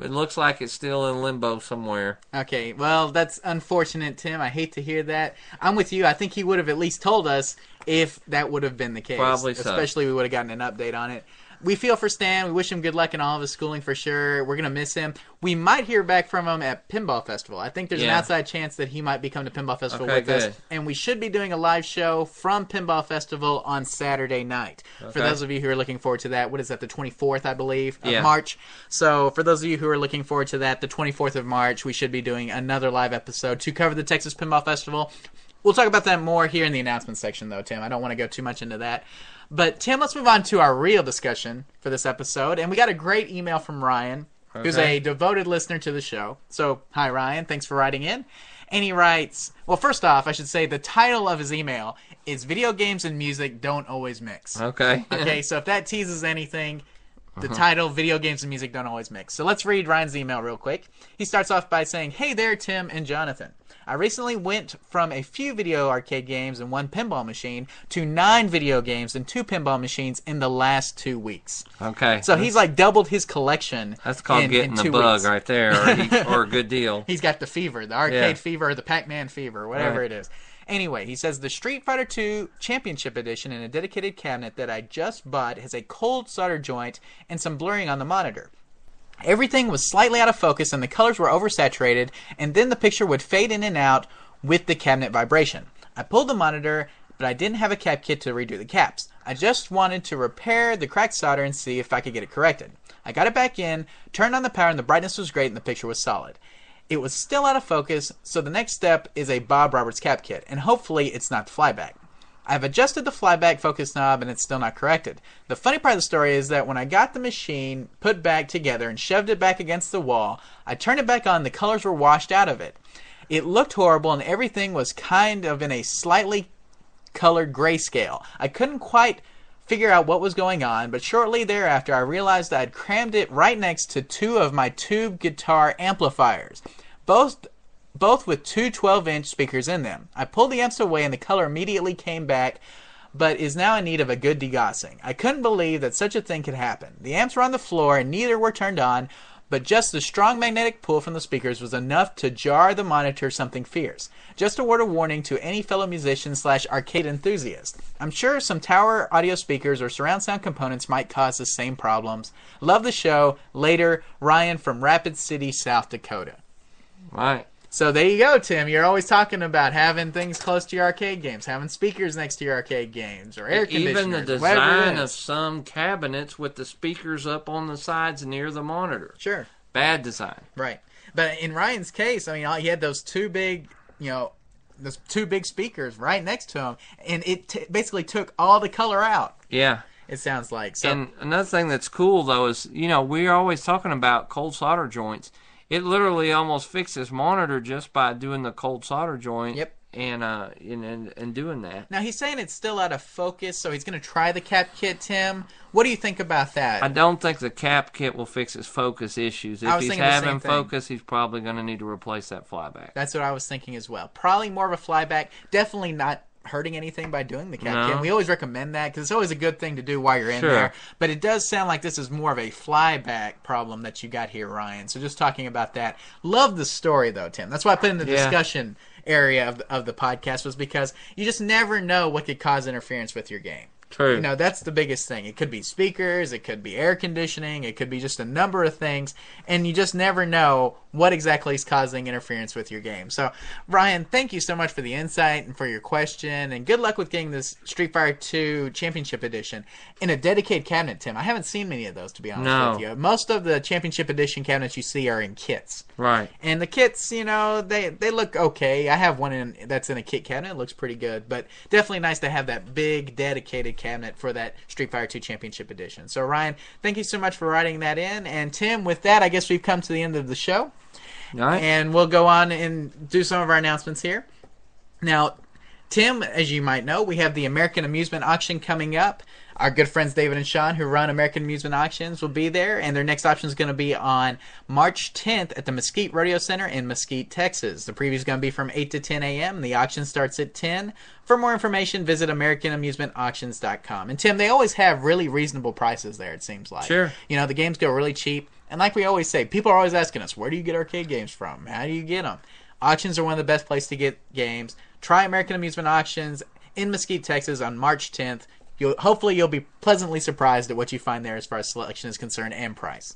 it looks like it's still in limbo somewhere. Okay, well, that's unfortunate, Tim. I hate to hear that. I'm with you. I think he would have at least told us if that would have been the case. Probably so. Especially we would have gotten an update on it. We feel for Stan. We wish him good luck in all of his schooling for sure. We're gonna miss him. We might hear back from him at Pinball Festival. I think there's an outside chance that he might be coming to Pinball Festival Okay, with us, and we should be doing a live show from Pinball Festival on Saturday night. For those of you who are looking forward to that, what is that? The 24th, I believe, of Yeah. March. So for those of you who are looking forward to that, the 24th of March, we should be doing another live episode to cover the Texas Pinball Festival. We'll talk about that more here in the announcement section, though, Tim. I don't want to go too much into that. But Tim, let's move on to our real discussion for this episode. And we got a great email from Ryan, who's a devoted listener to the show. So hi, Ryan. Thanks for writing in. And he writes, well, first off, I should say the title of his email is "Video Games and Music Don't Always Mix." Okay. (laughs) Okay, so if that teases anything, the uh-huh. title "Video Games and Music Don't Always Mix." So let's read Ryan's email real quick. He starts off by saying, "Hey there, Tim and Jonathan. I recently went from a few video arcade games and one pinball machine to nine video games and two pinball machines in the last two weeks. Okay. So he's like doubled his collection. That's called in- getting in the bug weeks. right there, or, he, or a good deal. (laughs) He's got the fever, the arcade Yeah. fever, or the Pac-Man fever, whatever Right. it is. Anyway, he says the Street Fighter II Championship Edition in a dedicated cabinet that I just bought has a cold solder joint and some blurring on the monitor. Everything was slightly out of focus and the colors were oversaturated, and then the picture would fade in and out with the cabinet vibration. I pulled the monitor, but I didn't have a cap kit to redo the caps. I just wanted to repair the cracked solder and see if I could get it corrected. I got it back in, turned on the power, and the brightness was great and the picture was solid. It was still out of focus, so the next step is a Bob Roberts cap kit, and hopefully it's not the flyback. I've adjusted the flyback focus knob and it's still not corrected. The funny part of the story is that when I got the machine put back together and shoved it back against the wall, I turned it back on, the colors were washed out of it. It looked horrible and everything was kind of in a slightly colored grayscale. I couldn't quite figure out what was going on, but shortly thereafter I realized I had crammed it right next to two of my tube guitar amplifiers. Both both with two 12 inch speakers in them. I pulled the amps away and the color immediately came back, but is now in need of a good degaussing. I couldn't believe that such a thing could happen. The amps were on the floor and neither were turned on, but just the strong magnetic pull from the speakers was enough to jar the monitor something fierce. Just a word of warning to any fellow musician slash arcade enthusiast. I'm sure some tower audio speakers or surround sound components might cause the same problems. Love the show. Later, Ryan from Rapid City, South Dakota. Right. So there you go, Tim. You're always talking about having things close to your arcade games, having speakers next to your arcade games, or air conditioners. Even the design of some cabinets with the speakers up on the sides near the monitor. sure, Bad design. right. But in Ryan's case, I mean, he had those two big, you know, those two big speakers right next to him, and it t- basically took all the color out. Yeah. It sounds like so. And another thing that's cool though is, you know, we're always talking about cold solder joints. It literally almost fixes monitor just by doing the cold solder joint. Yep. And uh and and, and doing that. now he's saying it's still out of focus, so he's going to try the cap kit. Tim, what do you think about that? I don't think the cap kit will fix his focus issues. If I was he's thinking the same having thing. focus, he's probably going to need to replace that flyback. That's what I was thinking as well. Probably more of a flyback. Definitely not hurting anything by doing the cap No. kit. We always recommend that because it's always a good thing to do while you're in Sure. there. But it does sound like this is more of a flyback problem that you got here, Ryan. So just talking about that. Love the story though, Tim. That's why I put in the Yeah. discussion area of the, of the podcast was because you just never know what could cause interference with your game. True. You know, that's the biggest thing. It could be speakers, it could be air conditioning, it could be just a number of things, and you just never know what exactly is causing interference with your game. So, Ryan, thank you so much for the insight and for your question, and good luck with getting this Street Fighter 2 Championship Edition in a dedicated cabinet, Tim. I haven't seen many of those, to be honest No. with you. Most of the Championship Edition cabinets you see are in kits. right. And the kits, you know, they they look okay. I have one in that's in a kit cabinet. It looks pretty good, but definitely nice to have that big dedicated cabinet for that Street Fighter 2 Championship Edition. So Ryan, thank you so much for writing that in. And Tim, with that, I guess we've come to the end of the show, right. and we'll go on and do some of our announcements here. Now, Tim, as you might know, we have the American Amusement Auction coming up. Our good friends David and Sean, who run American Amusement Auctions, will be there, and their next auction is going to be on March 10th at the Mesquite Rodeo Center in Mesquite, Texas. The preview is going to be from 8 to 10 a.m. The auction starts at 10. For more information, visit AmericanAmusementAuctions.com. And Tim, they always have really reasonable prices there. It seems like. Sure. You know, the games go really cheap, and like we always say, people are always asking us, where do you get arcade games from? How do you get them? Auctions are one of the best places to get games. Try American Amusement Auctions in Mesquite, Texas on March 10th. You'll hopefully you'll be pleasantly surprised at what you find there as far as selection is concerned and price.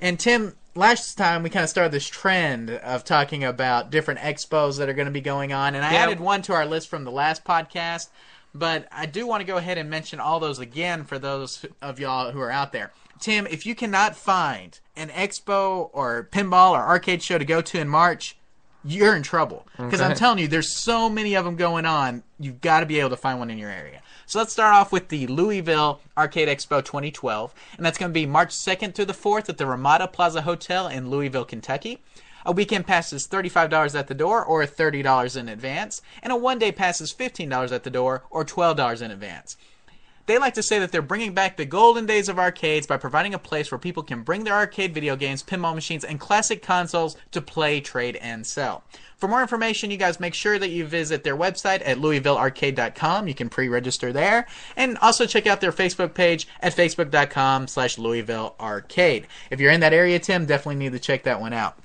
And Tim, last time we kind of started this trend of talking about different expos that are going to be going on, and I added one to our list from the last podcast. But I do want to go ahead and mention all those again for those of y'all who are out there. Tim, if you cannot find an expo or pinball or arcade show to go to in March, you're in trouble. Because I'm telling you, there's so many of them going on. You've got to be able to find one in your area. So let's start off with the Louisville Arcade Expo 2012, and that's going to be March 2nd through the 4th at the Ramada Plaza Hotel in Louisville, Kentucky. A weekend pass is $35 at the door or $30 in advance, and a one day pass is $15 at the door or $12 in advance. They like to say that they're bringing back the golden days of arcades by providing a place where people can bring their arcade video games, pinball machines, and classic consoles to play, trade, and sell. For more information, you guys make sure that you visit their website at louisvillearcade.com. You can pre-register there. And also check out their Facebook page at facebook.com slash Louisville If you're in that area, Tim, definitely need to check that one out.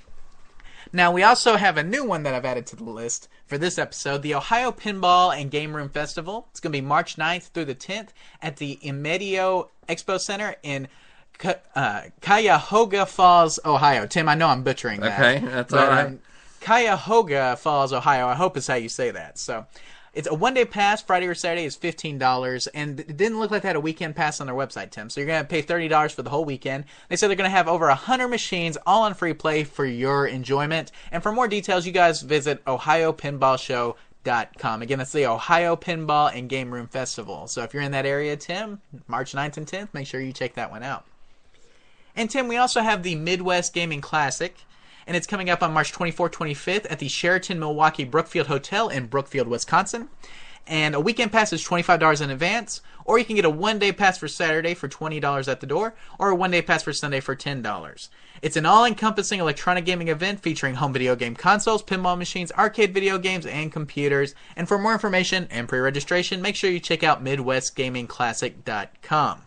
Now, we also have a new one that I've added to the list for this episode the Ohio Pinball and Game Room Festival. It's going to be March 9th through the 10th at the Emidio Expo Center in uh, Cuyahoga Falls, Ohio. Tim, I know I'm butchering that. Okay, that's but, all right. um, Cuyahoga Falls, Ohio. I hope is how you say that. So. It's a one day pass. Friday or Saturday is fifteen dollars, and it didn't look like they had a weekend pass on their website, Tim. So you're gonna pay thirty dollars for the whole weekend. They said they're gonna have over hundred machines, all on free play for your enjoyment. And for more details, you guys visit OhioPinballShow.com. Again, that's the Ohio Pinball and Game Room Festival. So if you're in that area, Tim, March 9th and 10th, make sure you check that one out. And Tim, we also have the Midwest Gaming Classic, and it's coming up on March 24th, 25th at the Sheraton Milwaukee Brookfield Hotel in Brookfield, Wisconsin. And a weekend pass is $25 in advance, or you can get a one day pass for Saturday for $20 at the door, or a one day pass for Sunday for $10. It's an all encompassing electronic gaming event featuring home video game consoles, pinball machines, arcade video games, and computers. And for more information and pre registration, make sure you check out MidwestGamingClassic.com.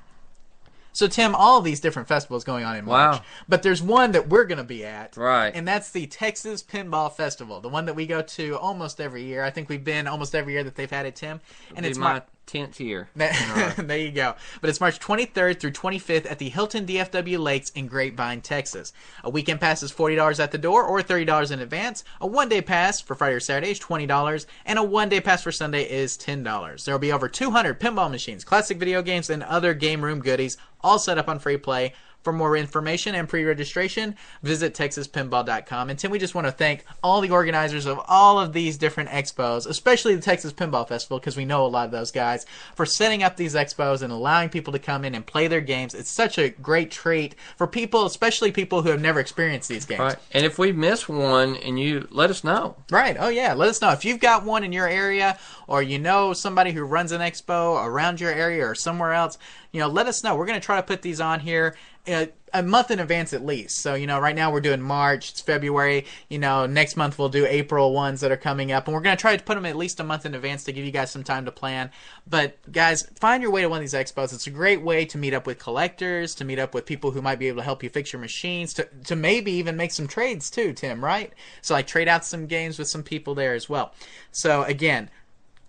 So Tim, all these different festivals going on in March, Wow. but there's one that we're going to be at, Right. And that's the Texas Pinball Festival, the one that we go to almost every year. I think we've been almost every year that they've had it, Tim. And it's my tenth year. (laughs) there (laughs) you go. But it's March 23rd through 25th at the Hilton DFW Lakes in Grapevine, Texas. A weekend pass is $40 at the door or $30 in advance. A one day pass for Friday or Saturday is $20, and a one day pass for Sunday is $10. There will be over 200 pinball machines, classic video games, and other game room goodies, all set up on free play. For more information and pre-registration, visit texaspinball.com. And Tim, we just want to thank all the organizers of all of these different expos, especially the Texas Pinball Festival, because we know a lot of those guys, for setting up these expos and allowing people to come in and play their games. It's such a great treat for people, especially people who have never experienced these games. Right. And if we miss one, and you let us know. Right. Oh, yeah. Let us know if you've got one in your area or you know somebody who runs an expo around your area or somewhere else. You know, let us know. We're going to try to put these on here uh, a month in advance at least. So, you know, right now we're doing March, it's February. You know, next month we'll do April ones that are coming up. And we're going to try to put them at least a month in advance to give you guys some time to plan. But, guys, find your way to one of these expos. It's a great way to meet up with collectors, to meet up with people who might be able to help you fix your machines, to, to maybe even make some trades too, Tim, right? So, like, trade out some games with some people there as well. So, again,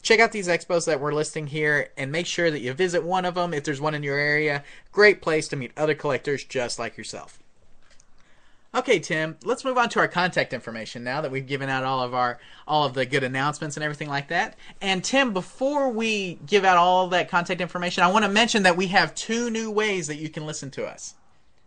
check out these expos that we're listing here and make sure that you visit one of them if there's one in your area. Great place to meet other collectors just like yourself. Okay, Tim, let's move on to our contact information now that we've given out all of our all of the good announcements and everything like that. And Tim, before we give out all that contact information, I want to mention that we have two new ways that you can listen to us.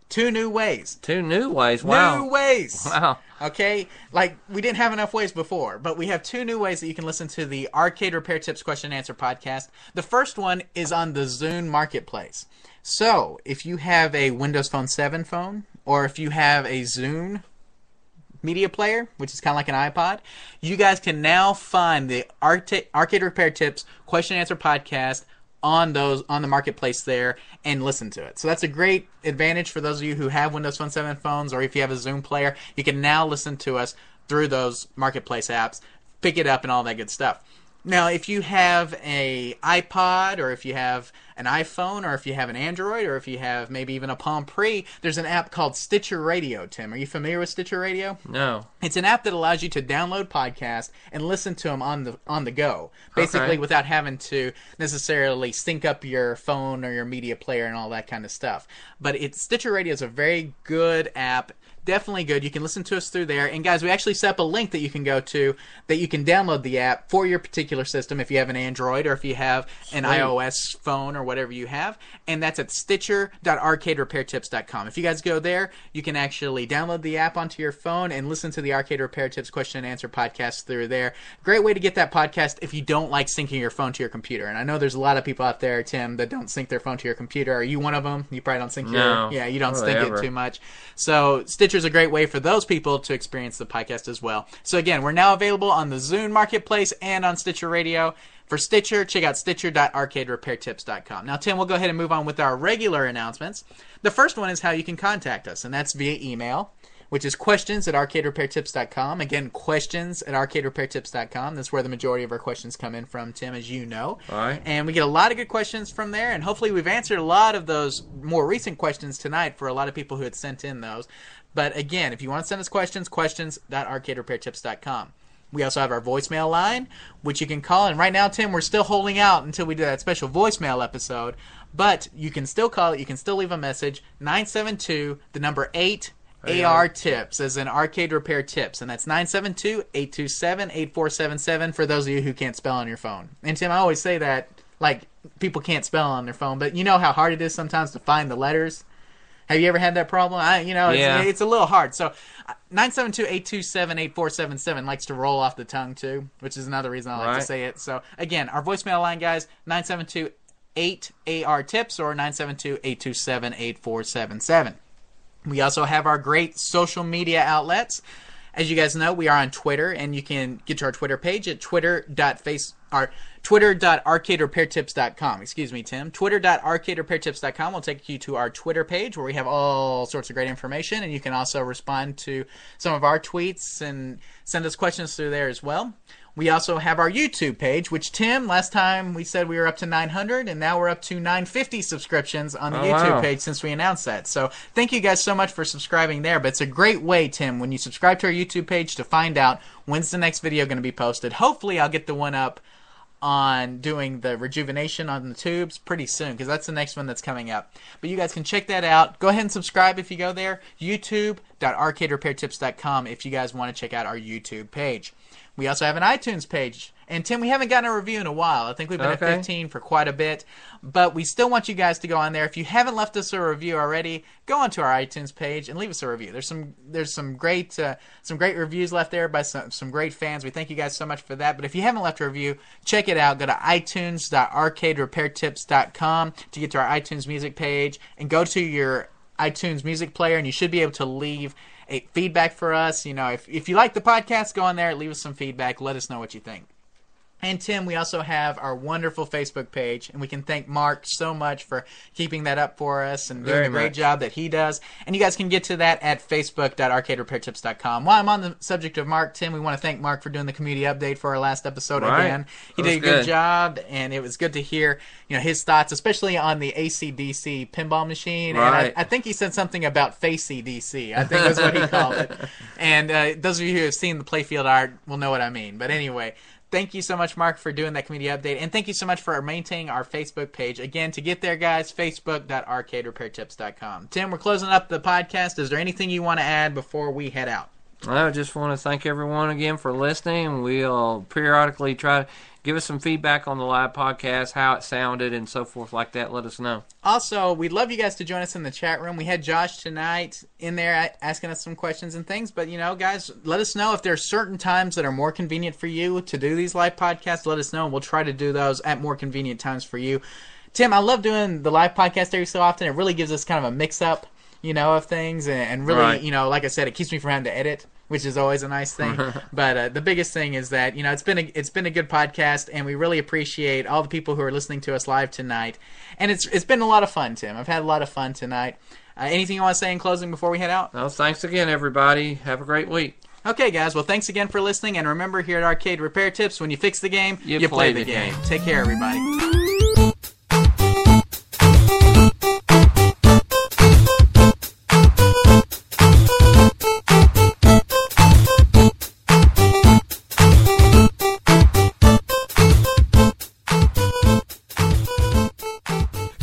Two new ways. Two new ways. Wow. New ways. (laughs) Wow. Okay, like we didn't have enough ways before, but we have two new ways that you can listen to the Arcade Repair Tips Question and Answer podcast. The first one is on the Zune Marketplace. So, if you have a Windows Phone 7 phone, or if you have a Zune media player, which is kind of like an iPod, you guys can now find the Arca- Arcade Repair Tips Question and Answer podcast on those on the marketplace there and listen to it. So that's a great advantage for those of you who have Windows Phone 7 phones or if you have a Zune player, you can now listen to us through those marketplace apps, pick it up and all that good stuff. Now, if you have a iPod or if you have an iPhone or if you have an Android or if you have maybe even a Palm Pre, there's an app called Stitcher Radio, Tim. Are you familiar with Stitcher Radio? No. It's an app that allows you to download podcasts and listen to them on the on the go, basically Okay. without having to necessarily sync up your phone or your media player and all that kind of stuff. But it's Stitcher Radio is a very good app. Definitely good. You can listen to us through there. And guys, we actually set up a link that you can go to that you can download the app for your particular system if you have an Android or if you have an Sweet. iOS phone or whatever you have. And that's at stitcher.arcaderepairtips.com. If you guys go there, you can actually download the app onto your phone and listen to the Arcade Repair Tips question and answer podcast through there. Great way to get that podcast if you don't like syncing your phone to your computer. And I know there's a lot of people out there, Tim, that don't sync their phone to your computer. Are you one of them? You probably don't sync No. your yeah, you don't Hardly sync ever. it too much. So Stitcher's a great way for those people to experience the podcast as well. So again, we're now available on the Zune Marketplace and on Stitcher Radio. For Stitcher, check out stitcher.arcaderepairtips.com. Now, Tim, we'll go ahead and move on with our regular announcements. The first one is how you can contact us, and that's via email, which is questions at arcaderepairtips.com. Again, questions at arcaderepairtips.com. That's where the majority of our questions come in from, Tim, as you know. All right. And we get a lot of good questions from there, and hopefully we've answered a lot of those more recent questions tonight for a lot of people who had sent in those. But again, if you want to send us questions, questions.arcaderepairtips.com. We also have our voicemail line, which you can call. And right now, Tim, we're still holding out until we do that special voicemail episode. But you can still call it. You can still leave a message. 972, the number 8, AR tips, as in arcade repair tips. And that's 972 827 8477 for those of you who can't spell on your phone. And Tim, I always say that, like, people can't spell on their phone, but you know how hard it is sometimes to find the letters? Have you ever had that problem? I, you know, it's, Yeah. it's a little hard. So, uh, 972-827-8477 likes to roll off the tongue too, which is another reason I like to say it. So, again, our voicemail line, guys, 972-8AR tips or 972-827-8477. We also have our great social media outlets. As you guys know, we are on Twitter, and you can get to our Twitter page at twitter.face our twitter.arcaderepairtips.com. Excuse me, Tim. Twitter.arcaderepairtips.com will take you to our Twitter page where we have all sorts of great information, and you can also respond to some of our tweets and send us questions through there as well. We also have our YouTube page, which Tim, last time we said we were up to 900, and now we're up to 950 subscriptions on the Oh, YouTube wow. page since we announced that. So thank you guys so much for subscribing there. But it's a great way, Tim, when you subscribe to our YouTube page to find out when's the next video going to be posted. Hopefully, I'll get the one up on doing the rejuvenation on the tubes pretty soon because that's the next one that's coming up. But you guys can check that out. Go ahead and subscribe if you go there. YouTube.arcaderepairtips.com if you guys want to check out our YouTube page. We also have an iTunes page. And Tim, we haven't gotten a review in a while. I think we've been Okay. at 15 for quite a bit. But we still want you guys to go on there. If you haven't left us a review already, go onto our iTunes page and leave us a review. There's some there's some great uh, some great reviews left there by some some great fans. We thank you guys so much for that. But if you haven't left a review, check it out. Go to iTunes.arcaderepairtips.com to get to our iTunes music page and go to your iTunes music player and you should be able to leave a feedback for us. You know, if if you like the podcast, go on there, leave us some feedback, let us know what you think. And Tim, we also have our wonderful Facebook page, and we can thank Mark so much for keeping that up for us and doing Very the great much. job that he does. And you guys can get to that at facebook.arcaderepairtips.com. While I'm on the subject of Mark, Tim, we want to thank Mark for doing the community update for our last episode Right. again. He did a good good. job, and it was good to hear you know his thoughts, especially on the ACDC pinball machine. And Right. I, I think he said something about Facey DC. I think that's what he called it. (laughs) And uh, those of you who have seen the playfield art will know what I mean. But anyway, thank you so much, Mark, for doing that community update, and thank you so much for maintaining our Facebook page. Again, to get there, guys, facebook.arcaderepairtips.com. Tim, we're closing up the podcast. Is there anything you want to add before we head out? I just want to thank everyone again for listening. We'll periodically try to give us some feedback on the live podcast, how it sounded, and so forth like that. Let us know. Also, we'd love you guys to join us in the chat room. We had Josh tonight in there asking us some questions and things. But, you know, guys, let us know if there are certain times that are more convenient for you to do these live podcasts. Let us know, and we'll try to do those at more convenient times for you. Tim, I love doing the live podcast every so often. It really gives us kind of a mix up, you know, of things. And, and really, Right. you know, like I said, it keeps me from having to edit. Which is always a nice thing, (laughs) (laughs) but uh, the biggest thing is that you know it's been a it's been a good podcast, and we really appreciate all the people who are listening to us live tonight and it's it's been a lot of fun, Tim. I've had a lot of fun tonight. Uh, anything you want to say in closing before we head out? Well, thanks again, everybody. Have a great week. Okay, guys. Well, thanks again for listening, and remember here at Arcade Repair Tips, when you fix the game, You play, play the the game. game. Take care, everybody.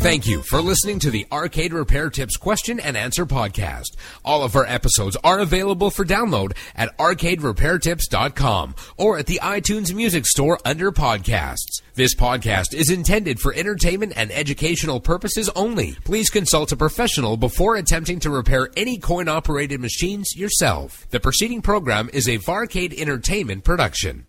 Thank you for listening to the Arcade Repair Tips question and answer podcast. All of our episodes are available for download at arcaderepairtips.com or at the iTunes Music Store under podcasts. This podcast is intended for entertainment and educational purposes only. Please consult a professional before attempting to repair any coin operated machines yourself. The preceding program is a Varcade Entertainment production.